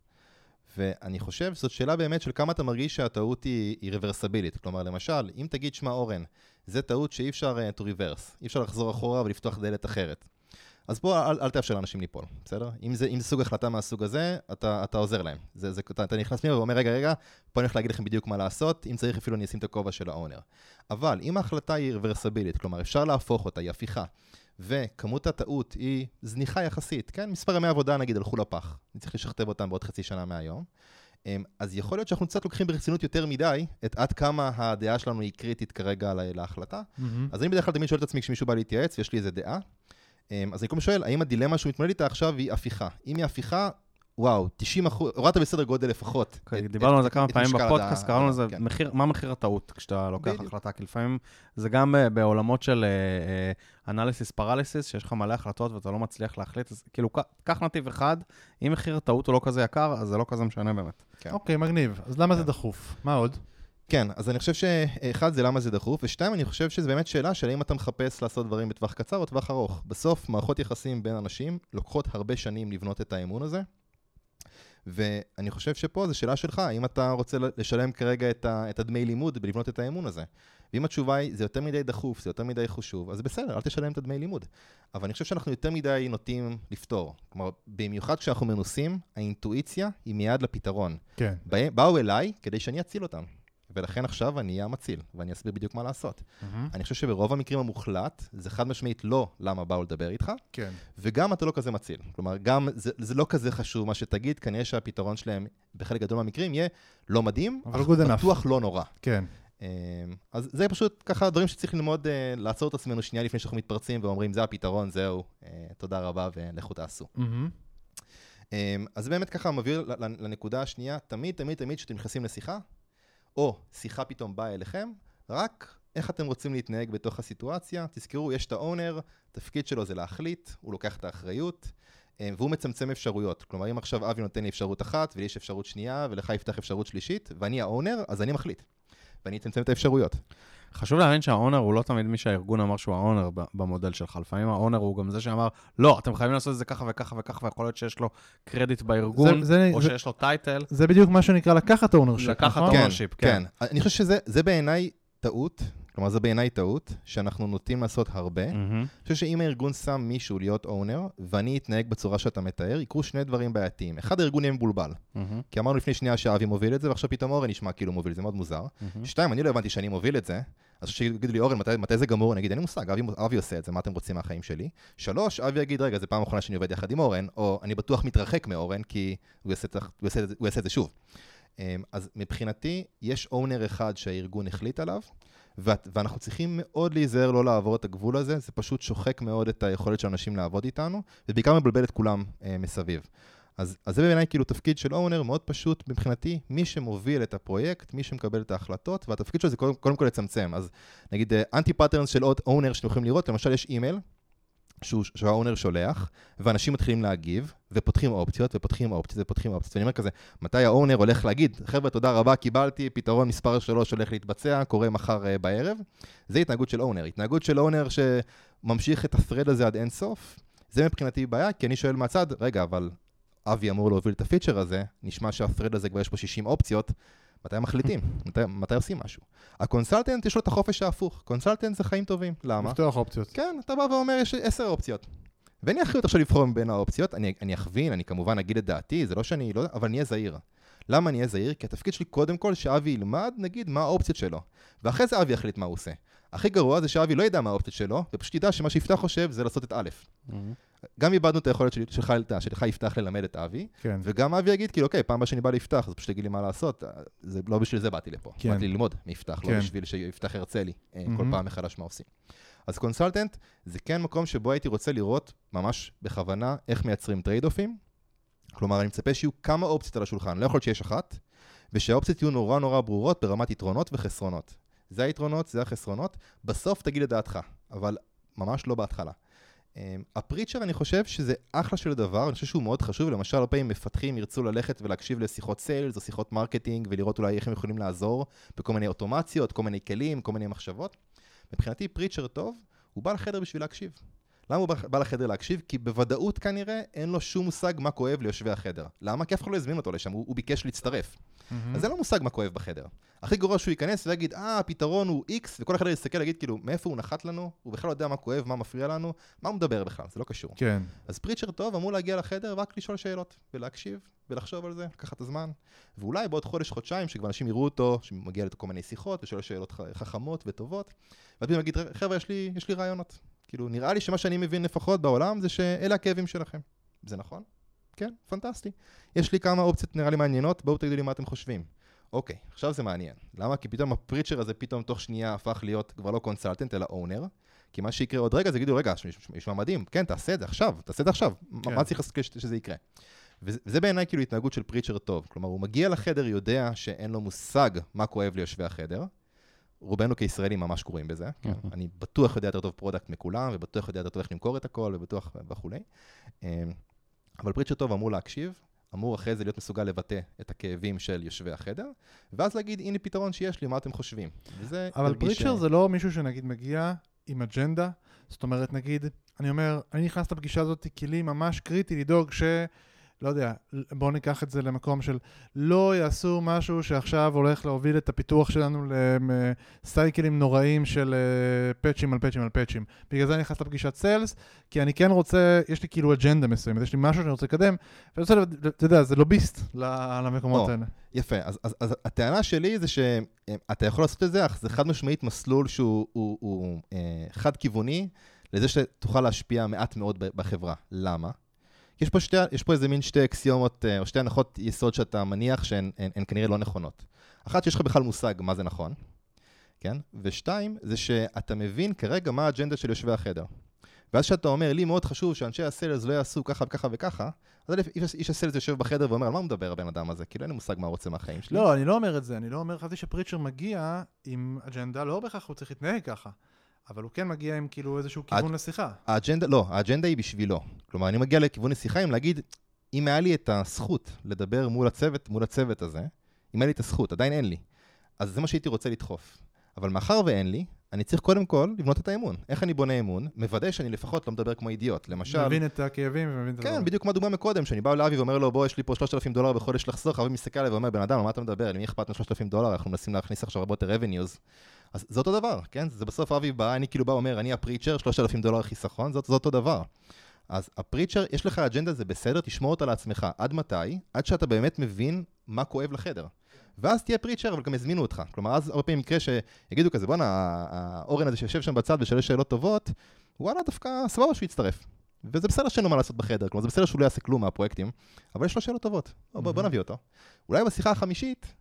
ואני חושב שזאת שאלה באמת של כמה אתה מרגיש שהטעות היא, היא רוורסבילית. כלומר, למשל, אם תגיד, שמע אורן, זה טעות שאי אפשר uh, to reverse, אי אפשר לחזור אחורה ולפתוח דלת אחרת. אז בוא, אל, אל תאפשר לאנשים ליפול, בסדר? אם זה, אם זה סוג החלטה מהסוג הזה, אתה, אתה עוזר להם. זה, זה, אתה, אתה נכנס פנימה ואומר, רגע, רגע, פה אני הולך להגיד לכם בדיוק מה לעשות, אם צריך אפילו אני אשים את הכובע של האונר. אבל אם ההחלטה היא רוורסבילית, כלומר אפשר להפוך אותה, היא הפיכה, וכמות הטעות היא זניחה יחסית, כן? מספר ימי עבודה נגיד הלכו לפח, אני צריך לשכתב אותם בעוד חצי שנה מהיום. אמ, אז יכול להיות שאנחנו קצת לוקחים ברצינות יותר מדי את עד כמה הדעה שלנו היא קריטית כרגע לה- להחלטה. אז אני בדרך כלל תמיד שואל את עצמי כשמישהו בא להתייעץ ויש לי איזה דעה, אמ, אז אני קודם שואל, האם הדילמה שהוא מתמודד איתה עכשיו היא הפיכה? אם היא הפיכה, וואו, 90 אחוז, הורדת בסדר גודל לפחות. אוקיי, את- דיברנו על זה כמה פעמים בפודקאסט, קראנו לזה כן. מה מחיר הטעות כשאתה לוקח בדיוק. החלטה, כי לפעמים זה גם ב- בעולמות של אנליסיס פרליסיס, שיש לך מלא החלטות ואתה לא מצליח להחליט, אז כאילו, קח נתיב אחד, אם מחיר הטעות הוא לא כזה יקר, אז זה לא כזה משנה באמת. כן. אוקיי, מגניב. אז למה זה כן. דחוף? מה עוד? כן, אז אני חושב שאחד זה למה זה דחוף, ושתיים, אני חושב שזה באמת שאלה של האם אתה מחפש לעשות דברים בטווח קצר או טווח ארוך. בסוף, מערכות יחסים בין אנשים לוקחות הרבה שנים לבנות את האמון הזה, ואני חושב שפה זו שאלה שלך, האם אתה רוצה לשלם כרגע את, ה, את הדמי לימוד ולבנות את האמון הזה. ואם התשובה היא, זה יותר מדי דחוף, זה יותר מדי חשוב, אז בסדר, אל תשלם את הדמי לימוד. אבל אני חושב שאנחנו יותר מדי נוטים לפתור. כלומר, במיוחד כשאנחנו מנוסים, האינטואיציה היא מיד לפתרון. כן. בא- באו אליי כדי שאני אציל אותם. ולכן עכשיו אני אהיה המציל, ואני אסביר בדיוק מה לעשות. אני חושב שברוב המקרים המוחלט, זה חד משמעית לא למה באו לדבר איתך, כן. וגם אתה לא כזה מציל. כלומר, גם זה, זה לא כזה חשוב מה שתגיד, כנראה שהפתרון שלהם בחלק גדול מהמקרים יהיה לא מדהים, אבל good enough. בטוח לא נורא. כן. אה, אז זה פשוט ככה דברים שצריך ללמוד, אה, לעצור את עצמנו שנייה לפני שאנחנו מתפרצים ואומרים, זה הפתרון, זהו, אה, תודה רבה ולכו תעשו. אמ, אז באמת ככה מביא לנקודה השנייה, תמיד, תמיד, תמיד כשאתם נכנסים לשיחה, או שיחה פתאום באה אליכם, רק איך אתם רוצים להתנהג בתוך הסיטואציה. תזכרו, יש את האונר, התפקיד שלו זה להחליט, הוא לוקח את האחריות, אמ, והוא מצמצם אפשרויות. כלומר, אם עכשיו אבי נותן לי אפשרות אחת, ולי יש אפשרות שנייה, ולך יפתח אפשרות שלישית, ואני האונר, אז אני מחליט. ואני אצמצם את האפשרויות. חשוב להבין שהאונר הוא לא תמיד מי שהארגון אמר שהוא האונר במודל שלך. לפעמים האונר הוא גם זה שאמר, לא, אתם חייבים לעשות את זה ככה וככה וככה, ויכול להיות שיש לו קרדיט בארגון, זה- זה- או זה- שיש לו טייטל. זה בדיוק מה שנקרא לקחת ownership, לקחת נכון? ownership. ownership, כן. אני חושב שזה זה בעיניי טעות, כלומר, זה בעיניי טעות, שאנחנו נוטים לעשות הרבה. מהמם. אני חושב שאם הארגון שם מישהו להיות owner, ואני אתנהג בצורה שאתה מתאר, יקרו שני דברים בעייתיים. אחד, הארגון יהיה מבולבל. מהמם. כי אמרנו לפני שנייה שאבי מוביל את זה, ועכשיו פתאום אורן נשמע כאילו מוביל, זה מאוד מוזר. מהמם. שתיים, אני לא הבנתי שאני מוביל את זה, אז שיגידו לי, אורן, מתי, מתי זה גמור? אני אגיד, אין לי מושג, אבי, אבי עושה את זה, מה אתם רוצים מהחיים שלי? שלוש, אבי יגיד, רגע, זו פעם אחרונה שאני עובד יחד עם אורן, או אני בטוח מתרחק מאורן, כי הוא יעשה, את הוא יעשה, את הוא יעשה את זה שוב. אמ, אז מבחינתי, יש אונר אחד שהארגון החליט עליו, ואנחנו צריכים מאוד להיזהר לא לעבור את הגבול הזה, זה פשוט שוחק מאוד את היכולת של אנשים לעבוד איתנו, ובעיקר מבלבל את כולם אה, מסביב. אז, אז זה בעיניי כאילו תפקיד של אונר מאוד פשוט מבחינתי, מי שמוביל את הפרויקט, מי שמקבל את ההחלטות, והתפקיד שלו זה קודם, קודם כל לצמצם. אז נגיד anti patterns של עוד owner שאתם יכולים לראות, למשל יש אימייל שהוא- שה owner שולח, ואנשים מתחילים להגיב, ופותחים אופציות, ופותחים אופציות, ופותחים אופציות, ואני אומר כזה, מתי ה owner הולך להגיד, חבר'ה, תודה רבה, קיבלתי, פתרון מספר 3 הולך להתבצע, קורה מחר uh, בערב. זה התנהגות של owner. התנהגות של owner שממשיך את ה-thread הזה עד אינסוף, זה מבחינתי בעיה, כי אני שואל מהצד, רגע, אבל אבי אמור להוביל את הפיצ'ר הזה, נשמע שה-thread הזה כבר יש פה 60 אופציות, מתי מחליטים? מתי, מתי עושים משהו? ה consultant יש לו את החופש ההפוך, consultant זה חיים טובים, למה? לפתוח אופציות. כן, אתה בא ואומר, יש עשר אופציות. ואין לי אחריות עכשיו לבחור מבין האופציות, אני, אני אכווין, אני כמובן אגיד את דעתי, זה לא שאני לא... אבל אני אהיה זהיר. למה אני אהיה זהיר? כי התפקיד שלי קודם כל שאבי ילמד, נגיד, מה האופציות שלו. ואחרי זה אבי יחליט מה הוא עושה. הכי גרוע זה שאבי לא ידע מה האופציות שלו, ופשוט ידע שמה שיפתח חושב זה לעשות את א'. מהמם. גם איבדנו את היכולת שלי, שלך, שלך יפתח ללמד את אבי, כן. וגם אבי יגיד, כאילו, אוקיי, פעם הבאה שאני בא ליפתח, אז פשוט תגיד לי מה לעשות, זה לא בשביל זה באתי לפה. כן. באתי ללמוד מיפתח, כן. לא בשביל שיפתח ירצע לי אה, כל. פעם מחדש מה עושים. אז consultant זה כן מקום שבו הייתי רוצה לראות ממש בכוונה איך מייצרים trade offים. כלומר, אני מצפה שיהיו כמה אופציות על השולחן, לא יכול להיות שיש אחת, ושהאופציות יהיו נורא נורא ברורות ברמת יתרונות וחסרונות. זה היתרונות, זה החסרונות, בסוף תגיד את דעתך, אבל ממש לא בהתחלה. Um, ה preacher, אני חושב שזה אחלה של דבר, אני חושב שהוא מאוד חשוב, למשל, הרבה פעמים מפתחים ירצו ללכת ולהקשיב לשיחות sales או שיחות marketing ולראות אולי איך הם יכולים לעזור בכל מיני אוטומציות, כל מיני כלים, כל מיני מחשבות. מבחינתי, פריצ'ר טוב, הוא בא לחדר בשביל להקשיב. למה הוא בא, לחדר להקשיב? כי בוודאות כנראה אין לו שום מושג מה כואב ליושבי החדר. למה? כי אף אחד לא הזמין אותו לשם, הוא, הוא ביקש להצטרף. מהמם. אז אין לו מושג מה כואב בחדר. הכי גרוע שהוא ייכנס ויגיד, אה, הפתרון הוא X, וכל אחד יסתכל ויגיד, כאילו, מאיפה הוא נחת לנו? הוא בכלל לא יודע מה כואב, מה מפריע לנו, מה הוא מדבר בכלל, זה לא קשור. כן. אז פריצ'ר טוב אמור להגיע לחדר רק לשאול שאלות, ולהקשיב, ולחשוב על זה, לקחת את הזמן. ואולי בעוד חודש, חודשיים, שכבר אנשים יראו אותו, שמגיע לכל מיני שיחות, ושואל שאלות חכמות וטובות, ואז פתאום יגיד, חבר'ה, יש לי, יש לי רעיונות. כאילו, נראה לי שמה שאני מבין לפחות בעולם, זה שאלה הכאבים שלכם. זה נכון? כן, פנטסטי. יש לי כמה אופציות נראה לי מעניינות, בואו תגידו לי מה אתם חושבים. אוקיי, עכשיו זה מעניין. למה? כי פתאום הפריצ'ר הזה פתאום תוך שנייה הפך להיות כבר לא קונסלטנט, אלא אונר. כי מה שיקרה עוד רגע זה יגידו, רגע, נשמע מדהים, כן, תעשה את זה עכשיו, תעשה את זה עכשיו. כן. מה צריך לעשות שזה יקרה? וזה בעיניי כאילו התנהגות של preacher טוב. כלומר, הוא מגיע לחדר, יודע שאין לו מושג מה כואב ליושבי החדר. רובנו כישראלים ממש קרואים בזה. כן? אני בטוח יודע יותר טוב product מכולם, ובטוח יודע יותר טוב איך למכור את הכל, ובטוח וכולי. אמ, אבל preacher טוב אמור להקשיב, אמור אחרי זה להיות מסוגל לבטא את הכאבים של יושבי החדר, ואז להגיד, הנה פתרון שיש לי, מה אתם חושבים? וזה אבל פריצ'ר ש... זה לא מישהו שנגיד מגיע עם אג'נדה, זאת אומרת, נגיד, אני אומר, אני נכנס לפגישה הזאת כי לי ממש קריטי לדאוג ש... לא יודע, בואו ניקח את זה למקום של לא יעשו משהו שעכשיו הולך להוביל את הפיתוח שלנו לסייקלים נוראים של פאצ'ים על פאצ'ים על פאצ'ים. בגלל זה אני נכנס לפגישת סיילס, כי אני כן רוצה, יש לי כאילו אג'נדה מסוימת, יש לי משהו שאני רוצה לקדם, ואני רוצה, אתה יודע, זה לוביסט למקומות האלה. יפה, אז, אז, אז הטענה שלי זה שאתה יכול לעשות את זה, אך זה חד משמעית מסלול שהוא הוא, הוא, אה, חד-כיווני לזה שתוכל להשפיע מעט מאוד בחברה. למה? יש פה, שתי, יש פה איזה מין שתי אקסיומות, אה, או שתי הנחות יסוד שאתה מניח שהן הן, הן כנראה לא נכונות. אחת, שיש לך בכלל מושג מה זה נכון, כן? ושתיים, זה שאתה מבין כרגע מה האג'נדה של יושבי החדר. ואז כשאתה אומר, לי מאוד חשוב שאנשי הסלס לא יעשו ככה וככה וככה, אז איש, איש הסלס יושב בחדר ואומר, על מה הוא מדבר הבן אדם הזה? כאילו אין לי מושג מה הוא רוצה מהחיים שלי. לא, אני לא אומר את זה, אני לא אומר, חשבתי שפריצ'ר מגיע עם אג'נדה, לא בהכרח הוא צריך להתנהג ככה. אבל הוא כן מגיע עם כאילו איזשהו כיוון הג... לשיחה. האג'נדה, לא, האג'נדה היא בשבילו. כלומר, אני מגיע לכיוון לשיחה עם להגיד, אם היה לי את הזכות לדבר מול הצוות, מול הצוות הזה, אם היה לי את הזכות, עדיין אין לי, אז זה מה שהייתי רוצה לדחוף. אבל מאחר ואין לי, אני צריך קודם כל לבנות את האמון. איך אני בונה אמון? מוודא שאני לפחות לא מדבר כמו אידיוט. למשל... מבין את הכאבים ומבין את הדבר. כן, בדיוק כמו הדוגמה מקודם, שאני בא לאבי ואומר לו, בוא, יש לי פה 3,000 דולר בחודש לחסוך, אבי מסתכל עליי ואומר, בן אדם, מה אתה מדבר? למי אכפת מ-3,000 דולר? אנחנו מנסים להכניס עכשיו הרבה יותר revenues. אז זה אותו דבר, כן? זה בסוף אבי בא, אני כאילו בא ואומר, אני הפריצ'ר, 3,000 דולר חיסכון, זה, אותו דבר. אז הפריצ'ר, יש לך אג'נדה, זה בסדר, תשמור אותה לעצמך. עד מתי? עד שאתה באמת מבין מה כואב לחדר. ואז תהיה פריצ'ר, אבל גם יזמינו אותך. כלומר, אז הרבה פעמים יקרה שיגידו כזה, בואנה, האורן הזה שיושב שם בצד ושואל שאלות טובות, וואלה, דווקא סבבה שהוא יצטרף. וזה בסדר שאין לו מה לעשות בחדר, כלומר, זה בסדר שהוא לא יעשה כלום מהפרויקטים, אבל יש לו שאלות טובות. בוא, בוא נביא אותו. אולי בשיחה החמישית,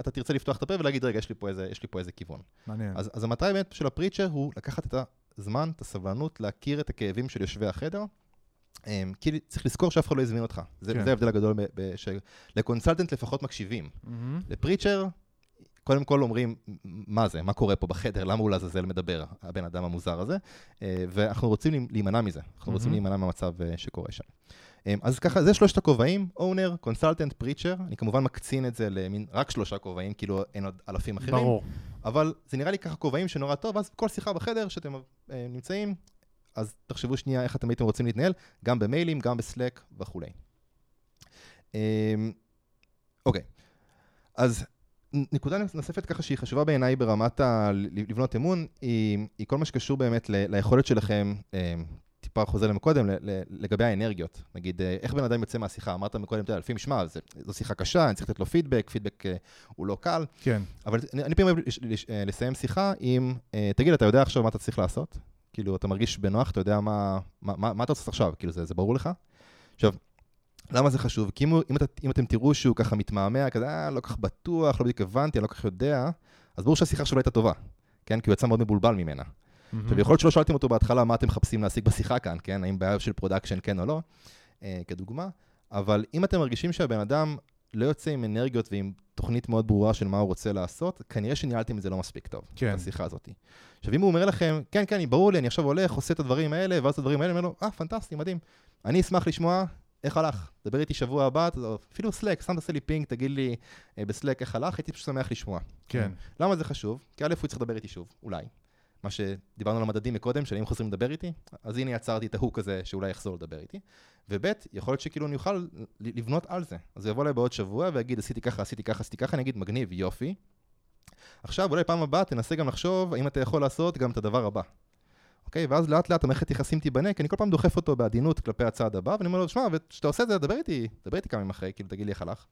אתה תרצה לפתוח את הפה ולהגיד, רגע, יש לי פה איזה, יש לי פה איזה כיוון. מעניין. אז, אז המטרה באמת של הפריצ'ר הוא לקחת את הזמן, את הסבלנות, להכיר את הכאבים של יושבי החדר. אה, כי צריך לזכור שאף אחד לא הזמין אותך. זה, כן. זה ההבדל הגדול, לקונסלטנט לפחות מקשיבים. Mm-hmm. לפריצ'ר, קודם כל אומרים, מה זה, מה קורה פה בחדר, למה הוא לעזאזל מדבר, הבן אדם המוזר הזה, אה, ואנחנו רוצים להימנע מזה, אנחנו mm-hmm. רוצים להימנע מהמצב שקורה שם. אמ, אז ככה, זה שלושת הכובעים, אונר, קונסלטנט, פריצ'ר, אני כמובן מקצין את זה למין רק שלושה כובעים, כאילו אין עוד אלפים אחרים. ברור. אבל זה נראה לי ככה כובעים שנורא טוב, אז כל שיחה בחדר שאתם אה, נמצאים, אז תחשבו שנייה איך אתם הייתם רוצים להתנהל, גם במיילים, גם בסלק וכולי. אמ, אוקיי, אז נקודה נוספת ככה שהיא חשובה בעיניי ברמת ה... לבנות אמון, היא, היא כל מה שקשור באמת ל, ליכולת שלכם אמ, טיפה חוזר למקודם, לגבי האנרגיות. נגיד, אה, איך בן אדם יוצא מהשיחה? אמרת מקודם, אתה יודע, לפי משמע, זו שיחה קשה, אני צריך לתת לו פידבק, פידבק אה, הוא לא קל. כן. אבל אני, פעמים אוהב אה, לסיים שיחה עם, תגיד, אתה יודע עכשיו מה אתה צריך לעשות? כאילו, אתה מרגיש בנוח, אתה יודע מה, מה, מה, מה אתה עושה עכשיו? כאילו, זה, זה ברור לך? עכשיו, למה זה חשוב? כי אם, אם, אם אתם תראו שהוא ככה מתמהמה, כזה, אה, לא כל כך בטוח, לא בדיוק הבנתי, לא כל כך יודע, אז ברור שהשיחה שלו הייתה טובה, כן? כי הוא יצא מאוד מבולבל ממנה. עכשיו, יכול להיות שלא שאלתם אותו בהתחלה מה אתם מחפשים להשיג בשיחה כאן, כן? האם בעיה של production כן או לא, אה, כדוגמה, אבל אם אתם מרגישים שהבן אדם לא יוצא עם אנרגיות ועם תוכנית מאוד ברורה של מה הוא רוצה לעשות, כנראה שניהלתם את זה לא מספיק טוב, כן. בשיחה הזאת. עכשיו, אם הוא אומר לכם, כן, כן, ברור לי, אני עכשיו הולך, עושה את הדברים האלה, ואז את הדברים האלה, אני אומר לו, אה, פנטסטי, מדהים. אני אשמח לשמוע איך הלך. דבר איתי שבוע הבא, אפילו Slack, סתם תעשה לי ping, תגיד לי אה, ב Slack איך הלך, הייתי פשוט שמח לשמוע. כן. למה זה חשוב? כי א', הוא צריך לדבר איתי שוב, אולי. מה שדיברנו על המדדים מקודם, של אם חוזרים לדבר איתי, אז הנה יצרתי את ה hook הזה שאולי יחזור לדבר איתי. וב', יכול להיות שכאילו אני אוכל לבנות על זה. אז הוא יבוא אליי בעוד שבוע ויגיד, עשיתי ככה, עשיתי ככה, עשיתי ככה, אני אגיד, מגניב, יופי. עכשיו, אולי פעם הבאה תנסה גם לחשוב האם אתה יכול לעשות גם את הדבר הבא. אוקיי? ואז לאט לאט המערכת יחסים תיבנה, כי אני כל פעם דוחף אותו בעדינות כלפי הצעד הבא, ואני אומר לו, שמע, וכשאתה עושה את זה, דבר איתי, דבר איתי כמה ימים אחרי, כאילו, תגיד לי איך הלך.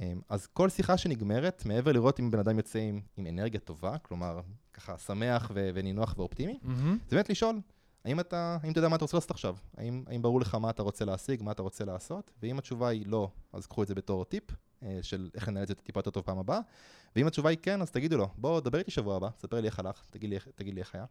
אמ, אז כל שיחה שנגמרת, מעבר לראות אם בן אדם יוצא עם, עם אנרגיה טובה, כלומר, ככה שמח ו- ונינוח ואופטימי, mm-hmm. זה באמת לשאול, האם אתה, האם אתה יודע מה אתה רוצה לעשות עכשיו? האם, האם ברור לך מה אתה רוצה להשיג, מה אתה רוצה לעשות? ואם התשובה היא לא, אז קחו את זה בתור טיפ אה, של איך לנהל את זה טיפה יותר טוב פעם הבאה. ואם התשובה היא כן, אז תגידו לו, בוא, דבר איתי שבוע הבא, ספר לי איך הלך, תגיד לי, תגיד לי איך היה.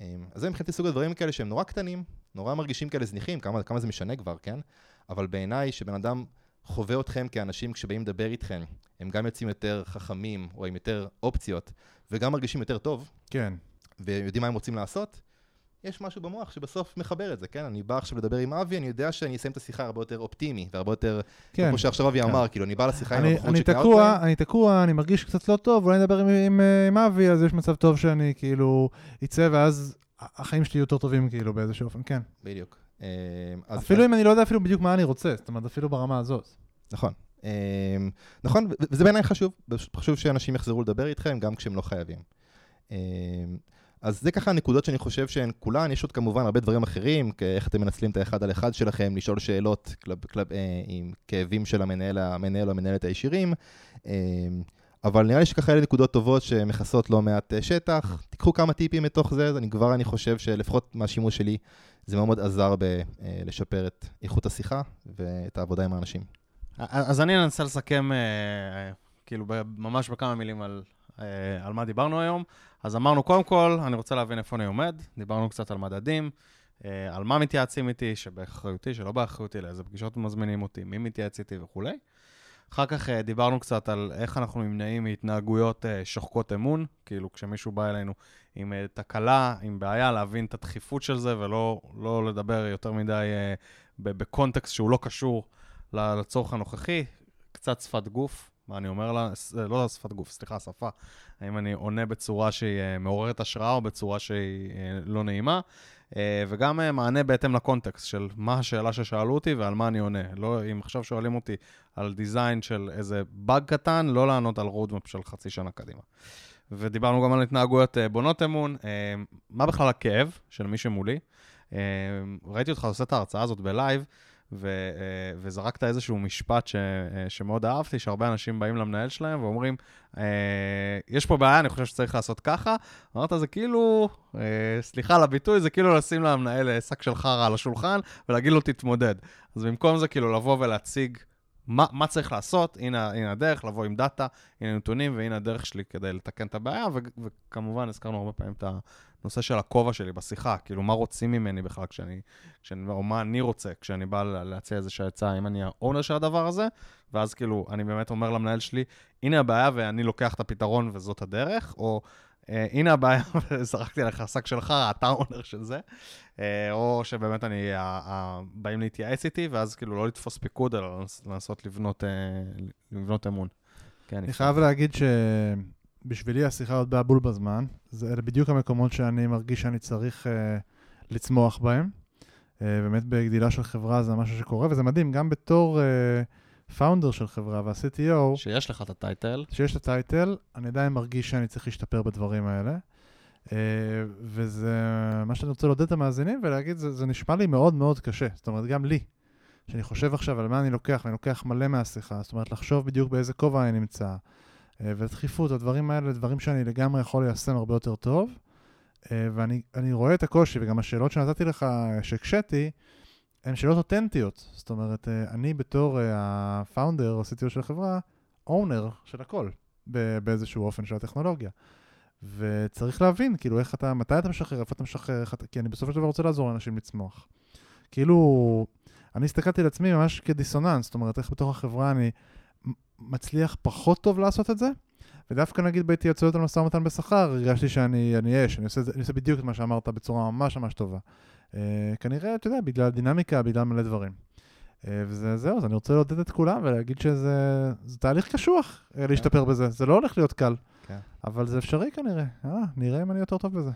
אמ, אז זה מבחינתי סוג הדברים כאלה שהם נורא קטנים, נורא מרגישים כאלה זניחים, כמה, כמה זה משנה כבר, כן? אבל בעיניי, שבן אדם חווה אתכם כאנשים כשבאים לדבר איתכם, הם גם יוצאים יותר חכמים, או עם יותר אופציות, וגם מרגישים יותר טוב, כן. ויודעים מה הם רוצים לעשות, יש משהו במוח שבסוף מחבר את זה, כן? אני בא עכשיו לדבר עם אבי, אני יודע שאני אסיים את השיחה הרבה יותר אופטימי, והרבה יותר, כן. כמו שעכשיו אבי כן. אמר, כאילו, אני בא לשיחה עם אני, הבחור אני שקרא אותי, אני תקוע, אני מרגיש קצת לא טוב, אולי נדבר עם, עם, עם אבי, אז יש מצב טוב שאני כאילו אצא, ואז החיים שלי יותר טובים כאילו באיזשהו אופן, כן. בדיוק. אמ, אז- אפילו אם אני לא יודע אפילו בדיוק מה אני רוצה, זאת אומרת, אפילו ברמה הזאת. נכון. אמ, נכון, וזה בעיניי חשוב, חשוב שאנשים יחזרו לדבר איתכם, גם כשהם לא חייבים. אמ, אז זה ככה הנקודות שאני חושב שהן כולן, יש עוד כמובן הרבה דברים אחרים, איך אתם מנצלים את האחד על אחד שלכם, לשאול שאלות קלב, קלב, אה, עם כאבים של המנהל, המנהל או המנהלת הישירים, אמ, אבל נראה לי שככה אלה נקודות טובות שמכסות לא מעט אה, שטח. תיקחו כמה טיפים מתוך זה, אני כבר, אני חושב שלפחות מהשימוש שלי, זה מאוד עזר בלשפר את איכות השיחה ואת העבודה עם האנשים. אז אני אנסה לסכם, אה, כאילו, ממש בכמה מילים על, אה, על מה דיברנו היום. אז אמרנו, קודם כל, אני רוצה להבין איפה אני עומד. דיברנו קצת על מדדים, אה, על מה מתייעצים איתי, שבאחריותי, שלא באחריותי, לאיזה פגישות מזמינים אותי, מי מתייעץ איתי וכולי. אחר כך אה, דיברנו קצת על איך אנחנו נמנעים מהתנהגויות אה, שוחקות אמון, כאילו כשמישהו בא אלינו עם אה, תקלה, עם בעיה, להבין את הדחיפות של זה ולא לא לדבר יותר מדי בקונטקסט שהוא לא קשור לצורך הנוכחי. קצת שפת גוף, מה אני אומר לה? לא שפת גוף, סליחה, שפה. האם אני עונה בצורה שהיא מעוררת השראה או בצורה שהיא לא נעימה. אה, וגם אה, מענה בהתאם לקונטקסט של מה השאלה ששאלו אותי ועל מה אני עונה. לא, אם עכשיו שואלים אותי על design של איזה באג קטן, לא לענות על roadmap של חצי שנה קדימה. ודיברנו גם על התנהגויות אה, בונות אמון. מה בכלל הכאב של מי שמולי? ראיתי אותך עושה את ההרצאה הזאת בלייב, ו, אה, וזרקת איזשהו משפט ש, אה, שמאוד אהבתי, שהרבה אנשים באים למנהל שלהם ואומרים, אה, יש פה בעיה, אני חושב שצריך לעשות ככה. אמרת, זה כאילו, סליחה על הביטוי, זה כאילו לשים למנהל שק של חרא על השולחן ולהגיד לו, תתמודד. אז במקום זה, כאילו, לבוא ולהציג מה, מה צריך לעשות, הנה, הנה הדרך, לבוא עם דאטה, הנה נתונים, והנה הדרך שלי כדי לתקן את הבעיה, ו, וכמובן, הזכרנו הרבה פעמים את הנושא של הכובע שלי בשיחה, כאילו, מה רוצים ממני בכלל כשאני, כשאני, או מה אני רוצה כשאני בא לה- להציע איזושהי הצעה, אם אני האונר של הדבר הזה, ואז כאילו, אני באמת אומר למנהל שלי, הנה הבעיה ואני לוקח את הפתרון וזאת הדרך, או אה, הנה הבעיה וזרקתי עליך שק של חרא, אתה האונר של זה, אה, או שבאמת אני, ה- ה- באים להתייעץ איתי, ואז כאילו לא לתפוס פיקוד, אלא לנס- לנסות לבנות, אה, לבנות אמון. כן, אני. חייב להגיד שבשבילי השיחה עוד בול בזמן. זה אלה בדיוק המקומות שאני מרגיש שאני צריך uh, לצמוח בהם. Uh, באמת בגדילה של חברה זה משהו שקורה, וזה מדהים, גם בתור פאונדר של חברה וה-CTO, שיש לך את הטייטל, שיש את הטייטל, אני עדיין מרגיש שאני צריך להשתפר בדברים האלה. Uh, וזה מה שאני רוצה לעודד את המאזינים ולהגיד, זה, זה נשמע לי מאוד מאוד קשה. זאת אומרת, גם לי, שאני חושב עכשיו על מה אני לוקח, ואני לוקח מלא מהשיחה, זאת אומרת, לחשוב בדיוק באיזה כובע אני נמצא, אה, ודחיפות, הדברים האלה, דברים שאני לגמרי יכול ליישם הרבה יותר טוב. אה, ואני אני רואה את הקושי, וגם השאלות שנתתי לך, שהקשיתי, הן שאלות אותנטיות. זאת אומרת, אה, אני בתור אה, הפאונדר או CTO של החברה, אונר של הכל, באיזשהו אופן של הטכנולוגיה. וצריך להבין, כאילו, איך אתה, מתי אתה משחרר, איפה אתה משחרר, איך אתה, כי אני בסופו של דבר רוצה לעזור לאנשים לצמוח. כאילו, אני הסתכלתי על עצמי ממש כדיסוננס, זאת אומרת, איך בתוך החברה אני מצליח פחות טוב לעשות את זה, ודווקא נגיד בהתייעצויות על משא ומתן בשכר, הרגשתי שאני אני אש, אני עושה, אני עושה בדיוק את מה שאמרת בצורה ממש ממש טובה. Uh, כנראה, אתה יודע, בגלל דינמיקה, בגלל מלא דברים. Uh, וזה זהו, אז אני רוצה לעודד את כולם ולהגיד שזה זה תהליך קשוח uh, להשתפר בזה, זה לא הולך להיות קל, כן. אבל זה אפשרי כנראה. אה, נראה אם אני יותר טוב בזה.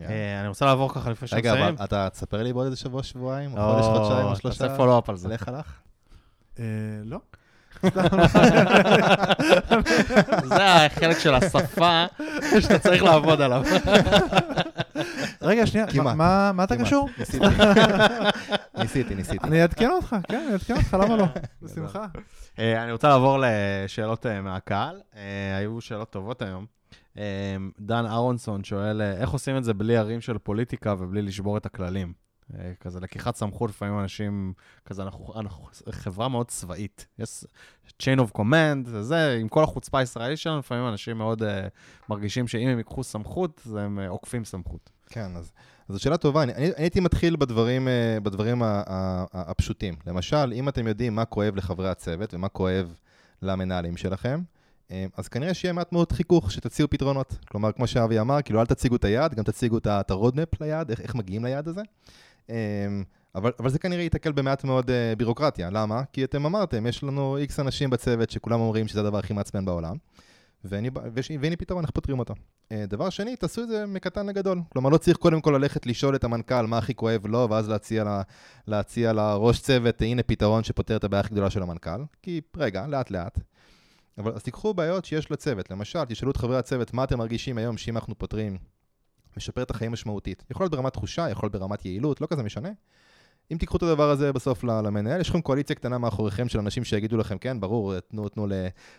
אה, אני רוצה לעבור ככה לפני רגע, שנסיים. אבל אתה תספר לי בעוד איזה שבוע, שבועיים, או חודש, חודשיים, או שלושה. תעשה פולו-אפ על זה. איך הלך? אה, לא. זה החלק של השפה שאתה צריך לעבוד עליו. רגע, שנייה, מה- כמעט. מה מה אתה. קשור? ניסיתי, ניסיתי. אני אעדכן אותך, כן, אני אעדכן אותך, למה לא? בשמחה. אה, אני רוצה לעבור לשאלות אה, מהקהל. אה, היו שאלות טובות היום. דן אהרונסון שואל, איך עושים את זה בלי ערים של פוליטיקה ובלי לשבור את הכללים? אה, כזה לקיחת סמכות, לפעמים אנשים, כזה, אנחנו, אנחנו חברה מאוד צבאית. יש chain of command, וזה, עם כל החוצפה הישראלית שלנו, לפעמים אנשים מאוד uh, מרגישים שאם הם ייקחו סמכות, אז הם uh, עוקפים סמכות. כן, אז אז זו שאלה טובה. אני, אני אני הייתי מתחיל בדברים, אה, בדברים ה- ה- ה- הפשוטים. למשל, אם אתם יודעים מה כואב לחברי הצוות ומה כואב למנהלים שלכם, אז כנראה שיהיה מעט מאוד חיכוך שתציעו פתרונות. כלומר, כמו שאבי אמר, כאילו אל תציגו את היעד, גם תציגו את ה- את ה roadmap ליעד, איך, איך מגיעים ליעד הזה. אה, אבל, אבל זה כנראה ייתקל במעט מאוד אה, בירוקרטיה. למה? כי אתם אמרתם, יש לנו איקס אנשים בצוות שכולם אומרים שזה הדבר הכי מעצבן בעולם. והנה פתרון, איך פותרים אותו. אה, דבר שני, תעשו את זה מקטן לגדול. כלומר, לא צריך קודם כל ללכת לשאול את המנכ"ל מה הכי כואב לו, ואז להציע, לה, להציע לראש צוות, הנה פתרון שפותר את הבעיה הכי גדולה של המנכ"ל. כי, רגע, לאט לאט. אבל אז תיקחו בעיות שיש לצוות. למשל, תשאלו את חברי הצוות, מה אתם מרגישים היום שאם אנחנו פותרים, משפר את החיים משמעותית. יכול להיות ברמת תחושה, יכול להיות ברמת יעילות, לא כזה משנה. אם תיקחו את הדבר הזה בסוף למנהל, יש לכם קואליציה קטנה מאחוריכם של אנשים שיגידו לכם, כן, ברור, תנו, תנו, ל-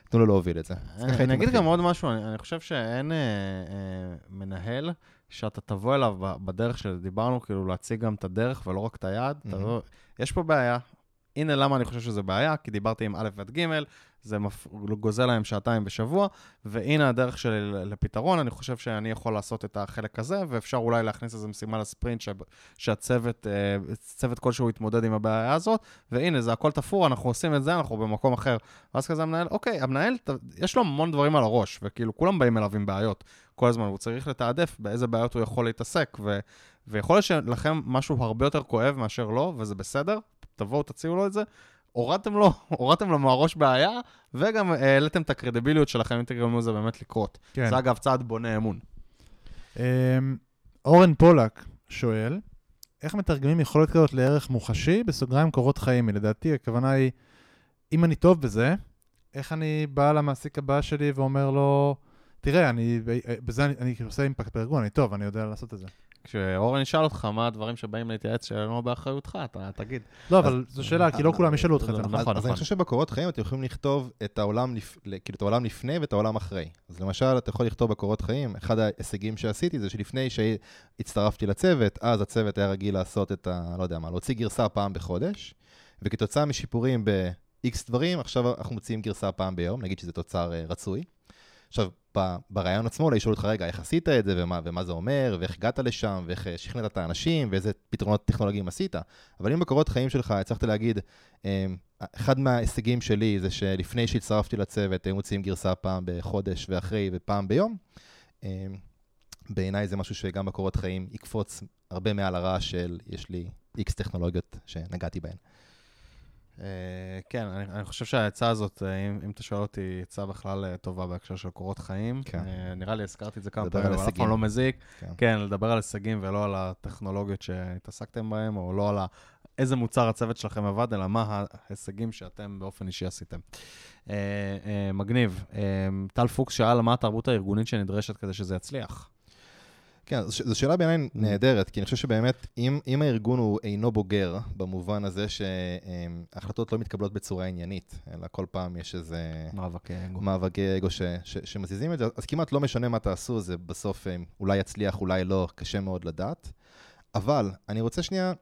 תנו לו להוביל את זה. אני אגיד. גם עוד משהו, אני, אני חושב שאין אה, אה, מנהל שאתה תבוא אליו בדרך שדיברנו, כאילו להציג גם את הדרך ולא רק את היעד. מהמם. תבוא, יש פה בעיה. הנה למה אני חושב שזה בעיה, כי דיברתי עם א' עד ג', זה מפ... גוזל להם שעתיים בשבוע, והנה הדרך שלי לפתרון, אני חושב שאני יכול לעשות את החלק הזה, ואפשר אולי להכניס איזו משימה לספרינט ש... שהצוות, אה, כלשהו יתמודד עם הבעיה הזאת, והנה, זה הכל תפור, אנחנו עושים את זה, אנחנו במקום אחר. ואז כזה המנהל, אוקיי, המנהל, יש לו המון דברים על הראש, וכאילו כולם באים אליו עם בעיות כל הזמן, הוא צריך לתעדף באיזה בעיות הוא יכול להתעסק, ו... ויכול להיות שלכם משהו הרבה יותר כואב מאשר לו, וזה בסדר, תבואו, תציעו לו את זה. הורדתם לו, הורדתם לו מהראש בעיה, וגם העליתם את הקרדיביליות שלכם, אם תגרמו לזה באמת לקרות. כן. זה אגב צעד בונה אמון. אמ, אורן פולק שואל, איך מתרגמים יכולת כזאת לערך מוחשי, בסוגריים קורות חיים? לדעתי, הכוונה היא, אם אני טוב בזה, איך אני בא למעסיק הבא שלי ואומר לו, תראה, אני, בזה אני, אני עושה אימפקט בארגון, אני טוב, אני יודע לעשות את זה. כשאורן ישאל אותך מה הדברים שבאים להתייעץ שלא באחריותך, אתה תגיד. לא, אבל זו שאלה, כי לא כולם ישאלו אותך את זה, נכון, נכון? אז, אני חושב שבקורות חיים אתם יכולים לכתוב את העולם, לפ... כאילו את העולם לפני ואת העולם אחרי. אז למשל, אתה יכול לכתוב בקורות חיים, אחד ההישגים שעשיתי זה שלפני שהצטרפתי לצוות, אז הצוות היה רגיל לעשות את ה... לא יודע מה, להוציא גרסה פעם בחודש, וכתוצאה משיפורים ב-X דברים, עכשיו אנחנו מוציאים גרסה פעם ביום, נגיד שזה תוצר uh, רצוי. עכשיו, ברעיון עצמו, אולי ישאלו אותך, רגע, איך עשית את זה, ומה, ומה זה אומר, ואיך הגעת לשם, ואיך אה, שכנעת את האנשים, ואיזה פתרונות טכנולוגיים עשית. אבל אם בקורות חיים שלך הצלחת להגיד, אמ, אחד מההישגים שלי זה שלפני שהצטרפתי לצוות, היו מוציאים גרסה פעם בחודש, ואחרי, ופעם ביום, אמ, בעיניי זה משהו שגם בקורות חיים יקפוץ הרבה מעל הרעש של, יש לי איקס טכנולוגיות שנגעתי בהן. אה, כן, אני, אני חושב שהעצה הזאת, אה, אם, אם אתה שואל אותי, עצה בכלל אה, טובה בהקשר של קורות חיים. כן. אה, נראה לי הזכרתי את זה כמה פעמים, אבל אף פעם. לא מזיק. כן. כן, לדבר על הישגים ולא על הטכנולוגיות שהתעסקתם בהן, או לא על ה... איזה מוצר הצוות שלכם עבד, אלא מה ההישגים שאתם באופן אישי עשיתם. אה, אה, מגניב. אה, טל פוקס שאל מה התרבות הארגונית שנדרשת כדי שזה יצליח. כן, זו שאלה בעיניי Mm. נהדרת, כי אני חושב שבאמת, אם, אם הארגון הוא אינו בוגר, במובן הזה שהחלטות לא מתקבלות בצורה עניינית, אלא כל פעם יש איזה מאבקי אגו. מאבקי אגו ש, ש, שמזיזים את זה, אז כמעט לא משנה מה תעשו, זה בסוף אה, אולי יצליח, אולי לא, קשה מאוד לדעת. אבל אני רוצה שנייה,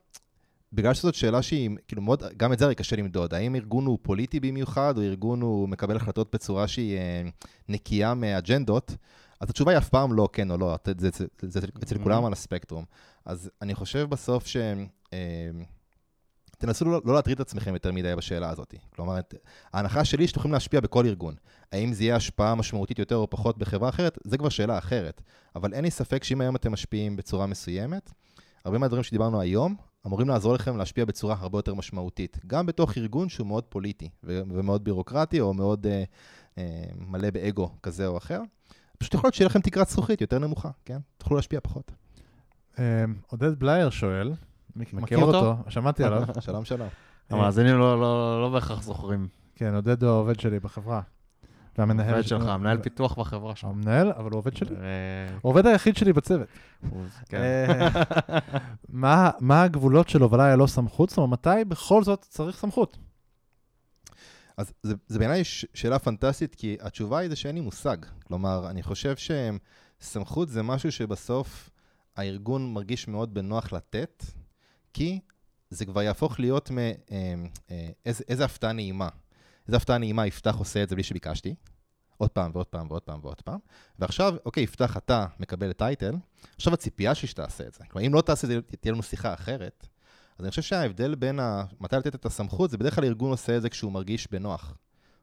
בגלל שזאת שאלה שהיא, כאילו מאוד, גם את זה הרי קשה למדוד, האם ארגון הוא פוליטי במיוחד, או ארגון הוא מקבל החלטות בצורה שהיא אה, נקייה מאג'נדות, אז התשובה היא אף פעם לא כן או לא, זה, זה, זה, זה אצל Mhm. כולם על הספקטרום. אז אני חושב בסוף ש... אה, תנסו לא, לא להטריד את עצמכם יותר מדי בשאלה הזאת. כלומר, את- ההנחה שלי שאתם יכולים להשפיע בכל ארגון. האם זה יהיה השפעה משמעותית יותר או פחות בחברה אחרת, זה כבר שאלה אחרת. אבל אין לי ספק שאם היום אתם משפיעים בצורה מסוימת, הרבה מהדברים שדיברנו היום אמורים לעזור לכם להשפיע בצורה הרבה יותר משמעותית. גם בתוך ארגון שהוא מאוד פוליטי ו- ומאוד בירוקרטי או מאוד אה, אה, מלא באגו כזה או אחר. פשוט יכול להיות שיהיה לכם תקרת זכוכית יותר נמוכה, כן? תוכלו להשפיע פחות. אמ, עודד בלייר שואל, מכיר, אותו? שמעתי עליו. שלום שלום. המאזינים לא- לא לא בהכרח זוכרים. כן, עודד הוא העובד שלי בחברה. והמנהל עובד של- שלך, מנהל פיתוח בחברה שלך. המנהל, אבל הוא עובד שלי. אה, העובד היחיד שלי בצוות. כן. אה, מה מה הגבולות של הובלה ללא סמכות? זאת אומרת, מתי בכל זאת צריך סמכות? אז זה, זה בעיניי שאלה פנטסטית, כי התשובה היא זה שאין לי מושג. כלומר, אני חושב שסמכות זה משהו שבסוף הארגון מרגיש מאוד בנוח לתת, כי זה כבר יהפוך להיות מ... אה, אה, איזה, איזה הפתעה נעימה. איזה הפתעה נעימה יפתח עושה את זה בלי שביקשתי, עוד פעם ועוד פעם ועוד פעם ועוד פעם. ועכשיו, אוקיי, יפתח, אתה מקבל טייטל, עכשיו הציפייה שלי שתעשה את זה. כלומר, אם לא תעשה את זה, תהיה לנו שיחה אחרת. אז אני חושב שההבדל בין ה... מתי לתת את הסמכות, זה בדרך כלל ארגון עושה את זה כשהוא מרגיש בנוח.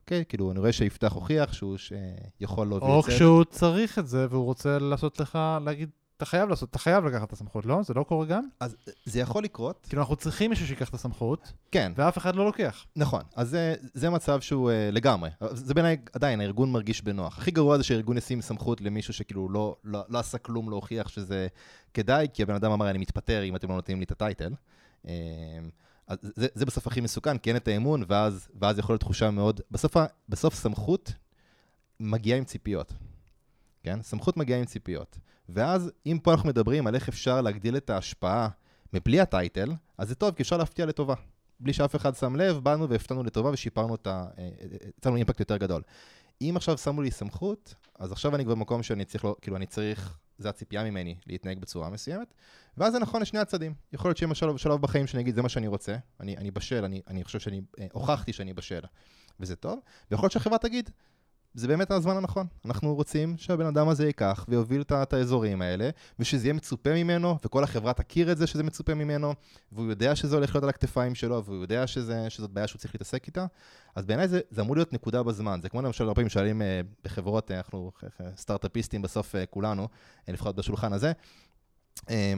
אוקיי? כאילו, אני רואה שיפתח הוכיח שהוא ש... יכול להוביל או את זה. כשהוא צריך את זה והוא רוצה לעשות לך, להגיד, אתה חייב לעשות, אתה חייב לקחת את הסמכות, לא? זה לא קורה גם? אז זה יכול לקרות, כאילו, אנחנו צריכים מישהו שיקח את הסמכות, כן, ואף אחד לא לוקח. נכון. אז זה, זה מצב שהוא uh, לגמרי. זה בעיניי, עדיין, הארגון מרגיש בנוח. הכי גרוע זה שהארגון ישים סמכות למישהו שכאילו לא, לא, לא עשה כלום להוכיח שזה כדאי, כי הבן אדם אמר, אני מתפטר אם אתם לא נותנים לי את הטייטל. Um, אז זה, זה בסוף הכי מסוכן, כי אין את האמון, ואז, ואז יכול להיות תחושה מאוד... בסוף, בסוף סמכות מגיעה עם ציפיות. כן? סמכות מגיעה עם ציפיות. ואז, אם פה אנחנו מדברים על איך אפשר להגדיל את ההשפעה מבלי הטייטל, אז זה טוב, כי אפשר להפתיע לטובה. בלי שאף אחד שם לב, באנו והפתענו לטובה ושיפרנו את ה... אה, יצרנו אימפקט יותר גדול. אם עכשיו שמו לי סמכות, אז עכשיו אני כבר במקום שאני צריך, לא, כאילו, אני צריך, זה הציפייה ממני, להתנהג בצורה מסוימת, ואז זה נכון לשני הצדדים. יכול להיות שיהיה שלב, בחיים שאני אגיד, זה מה שאני רוצה, אני, אני בשל, אני, אני חושב שאני, אה, הוכחתי שאני בשל, וזה טוב, ויכול להיות שהחברה תגיד, זה באמת הזמן הנכון. אנחנו רוצים שהבן אדם הזה ייקח ויוביל את, את האזורים האלה, ושזה יהיה מצופה ממנו, וכל החברה תכיר את זה שזה מצופה ממנו, והוא יודע שזה הולך להיות על הכתפיים שלו, והוא יודע שזה, שזאת בעיה שהוא צריך להתעסק איתה. אז בעיניי זה, זה אמור להיות נקודה בזמן. זה כמו למשל, הרבה פעמים שואלים אה, בחברות, אה, אנחנו אה, סטארט-אפיסטים בסוף כולנו, לפחות בשולחן הזה,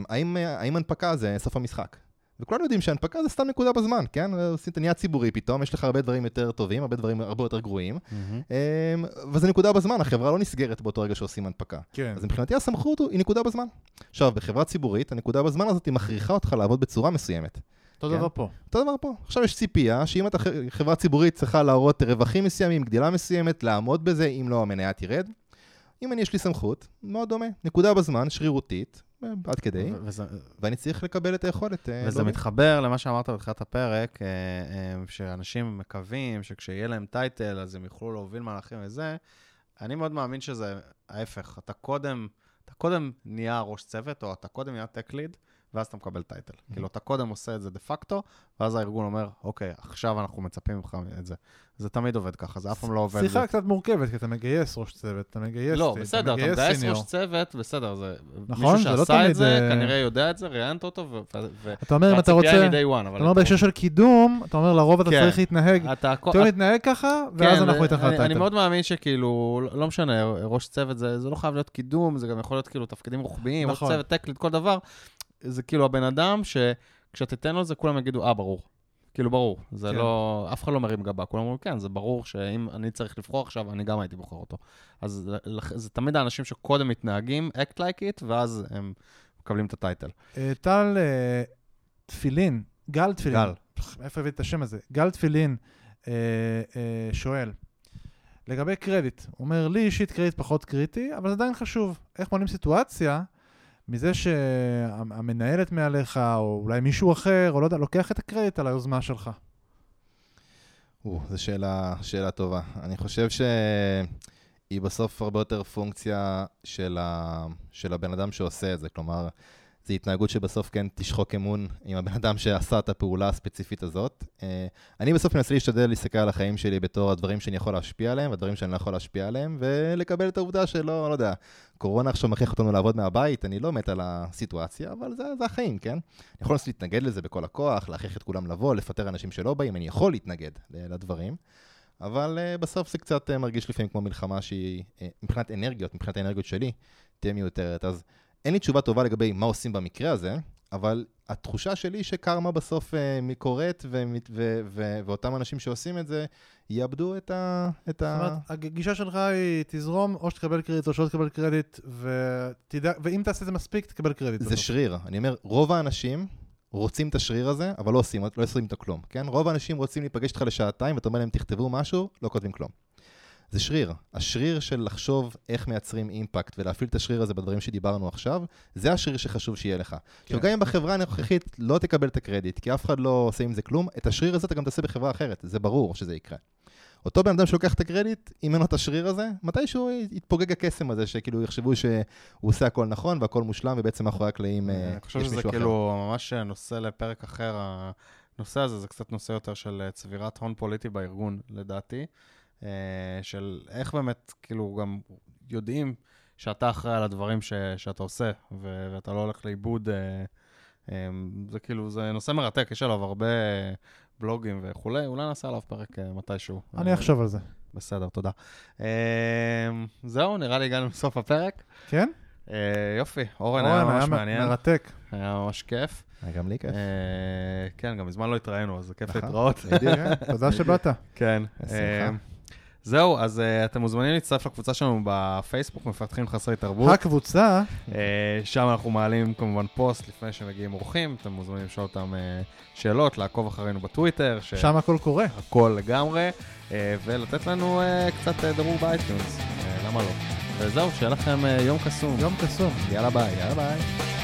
האם, האם הנפקה זה סוף המשחק? וכולנו יודעים שהנפקה זה סתם נקודה בזמן, כן? עושים את הנהיה ציבורי פתאום, יש לך הרבה דברים יותר טובים, הרבה דברים הרבה יותר גרועים. אמ, וזה נקודה בזמן, החברה לא נסגרת באותו רגע שעושים הנפקה. כן. אז מבחינתי הסמכות היא נקודה בזמן. עכשיו, בחברה ציבורית, הנקודה בזמן הזאת היא מכריחה אותך לעבוד בצורה מסוימת. אותו כן. דבר פה. אותו דבר פה. עכשיו יש ציפייה שאם אתה חברה ציבורית צריכה להראות רווחים מסוימים, גדילה מסוימת, לעמוד בזה, אם לא המניה תרד. אם אני יש לי סמכות, מאוד דומה. נקודה בזמן, שרירותית, עד כדי, וזה- ואני צריך לקבל את היכולת. אה, וזה להוביל. מתחבר למה שאמרת בתחילת הפרק, אה, אה, שאנשים מקווים שכשיהיה להם title אז הם יוכלו להוביל מהלכים וזה. אני מאוד מאמין שזה ההפך. אתה קודם, אתה קודם נהיה ראש צוות, או אתה קודם נהיה tech lead, ואז אתה מקבל title. כאילו, אתה קודם עושה את זה דה פקטו, ואז הארגון אומר, אוקיי, עכשיו אנחנו מצפים ממך את זה. זה תמיד עובד ככה, זה אף פעם לא עובד. שיחה זה- קצת מורכבת, כי אתה מגייס ראש צוות, אתה מגייס... לא, בסדר, אתה מגייס מגייס סיניור. ראש צוות, בסדר, זה... נכון, מישהו זה לא שעשה תמיד, את זה, אה, כנראה יודע את זה, ראיינת אותו, ו... אתה אומר, אם אתה רוצה... והציפייה היא מ-day one, אבל... אתה אומר בהקשר של קידום, אתה אומר לרוב אתה כן. צריך להתנהג, אתה... אתה להתנהג ככה, ואז כן, אנחנו ניתן לך אני- אני. מאוד מאמין שכאילו, לא משנה, ראש צוות זה זה לא חייב להיות קידום, זה גם יכול להיות כאילו תפקידים רוחביים, ראש נכון. צוות, טקליט, כל דבר. זה כאילו הבן אדם שכשתיתן לו את זה, כולם יגידו, אה, ברור. כאילו, ברור. זה כן. לא... אף אחד לא מרים גבה. כולם אומרים, כן, זה ברור שאם אני צריך לבחור עכשיו, אני גם הייתי בוחר אותו. אז לכ- זה תמיד האנשים שקודם מתנהגים, act like it, ואז הם מקבלים את הטייטל. אה, טל אה, תפילין, גל תפילין. גל. איפה הבאת את השם הזה? גל תפילין אה, אה, שואל, לגבי קרדיט, הוא אומר, לי אישית קרדיט פחות קריטי, אבל זה עדיין חשוב. איך מונעים סיטואציה מזה שהמנהלת מעליך, או אולי מישהו אחר, או לא יודע, לוקח את הקרדיט על היוזמה שלך. או, זו שאלה, שאלה טובה. אני חושב שהיא בסוף הרבה יותר פונקציה של, ה... של הבן אדם שעושה את זה. כלומר, זו התנהגות שבסוף כן תשחוק אמון עם הבן אדם שעשה את הפעולה הספציפית הזאת. אה, אני בסוף מנסה להשתדל להסתכל על החיים שלי בתור הדברים שאני יכול להשפיע עליהם, והדברים שאני לא יכול להשפיע עליהם, ולקבל את העובדה שלא, לא יודע, קורונה עכשיו מכריח אותנו לעבוד מהבית, אני לא מת על הסיטואציה, אבל זה, זה החיים, כן? אני יכול לנסות להתנגד לזה בכל הכוח, להכריח את כולם לבוא, לפטר אנשים שלא באים, אני יכול להתנגד לדברים, אבל uh, בסוף זה קצת uh, מרגיש לפעמים כמו מלחמה שהיא, uh, מבחינת אנרגיות, מבחינת האנרגיות שלי, תהיה מיותרת. אז אין לי תשובה טובה לגבי מה עושים במקרה הזה, אבל התחושה שלי שקרמה בסוף uh, קורית, ומת- ו- ו- ואותם אנשים שעושים את זה, יאבדו את ה... את זאת. אומרת, הגישה שלך היא תזרום, או שתקבל קרדיט או שלא תקבל קרדיט, ותדע, ואם תעשה את זה מספיק, תקבל קרדיט. זה בסוף. שריר. אני אומר, רוב האנשים רוצים את השריר הזה, אבל לא עושים, לא עושים את הכלום, כן? רוב האנשים רוצים להיפגש איתך לשעתיים, ואתה אומר להם, תכתבו משהו, לא כותבים כלום. זה שריר. השריר של לחשוב איך מייצרים אימפקט ולהפעיל את השריר הזה בדברים שדיברנו עכשיו, זה השריר שחשוב שיהיה לך. עכשיו, גם אם בחברה הנוכחית לא תקבל את הקרדיט, כי אף אחד לא עושה עם זה כלום, את השריר הזה אתה גם תעשה בחברה אחרת, זה ברור שזה יקרה. אותו בן אדם שלוקח את הקרדיט, אם אין לו את השריר הזה, מתישהו יתפוגג הקסם הזה, שכאילו יחשבו שהוא עושה הכל נכון והכל מושלם, ובעצם מאחורי הקלעים אה, אני חושב יש שזה מישהו אחר. כאילו ממש נושא לפרק אחר. הנושא הזה זה קצת נושא יותר של אה, צבירת הון פוליטי בארגון, לדעתי. אה, של איך באמת, כאילו, גם יודעים שאתה אחראי על הדברים ש, שאתה עושה, ו, ואתה לא הולך לאיבוד. אה, אה, זה כאילו, זה נושא מרתק, יש עליו הרבה בלוגים וכולי, אולי נעשה עליו פרק אה, מתישהו. אני אה, אחשוב על זה. בסדר, תודה. אה, זהו, נראה לי הגענו לסוף הפרק. כן? אה, יופי, אורן היה אורן, ממש היה מעניין, מרתק. היה ממש כיף. היה גם לי כיף. אה, כן, גם מזמן לא התראינו, אז זה כיף נכון. להתראות. כן, תודה שבאת. כן. בשמחה. זהו, אז אה, אתם מוזמנים להצטרף לקבוצה שלנו בפייסבוק, מפתחים חסרי תרבות. הקבוצה, אה, שם אנחנו מעלים כמובן פוסט לפני שמגיעים אורחים, אתם מוזמנים לשאול אותם אה, שאלות, לעקוב אחרינו בטוויטר, שם הכל קורה. שהכל לגמרי, אה, ולתת לנו אה, קצת אה, דירוג ב iTunes, אה, למה לא? וזהו, שיהיה לכם אה, יום קסום. יום קסום. יאללה ביי. יאללה ביי.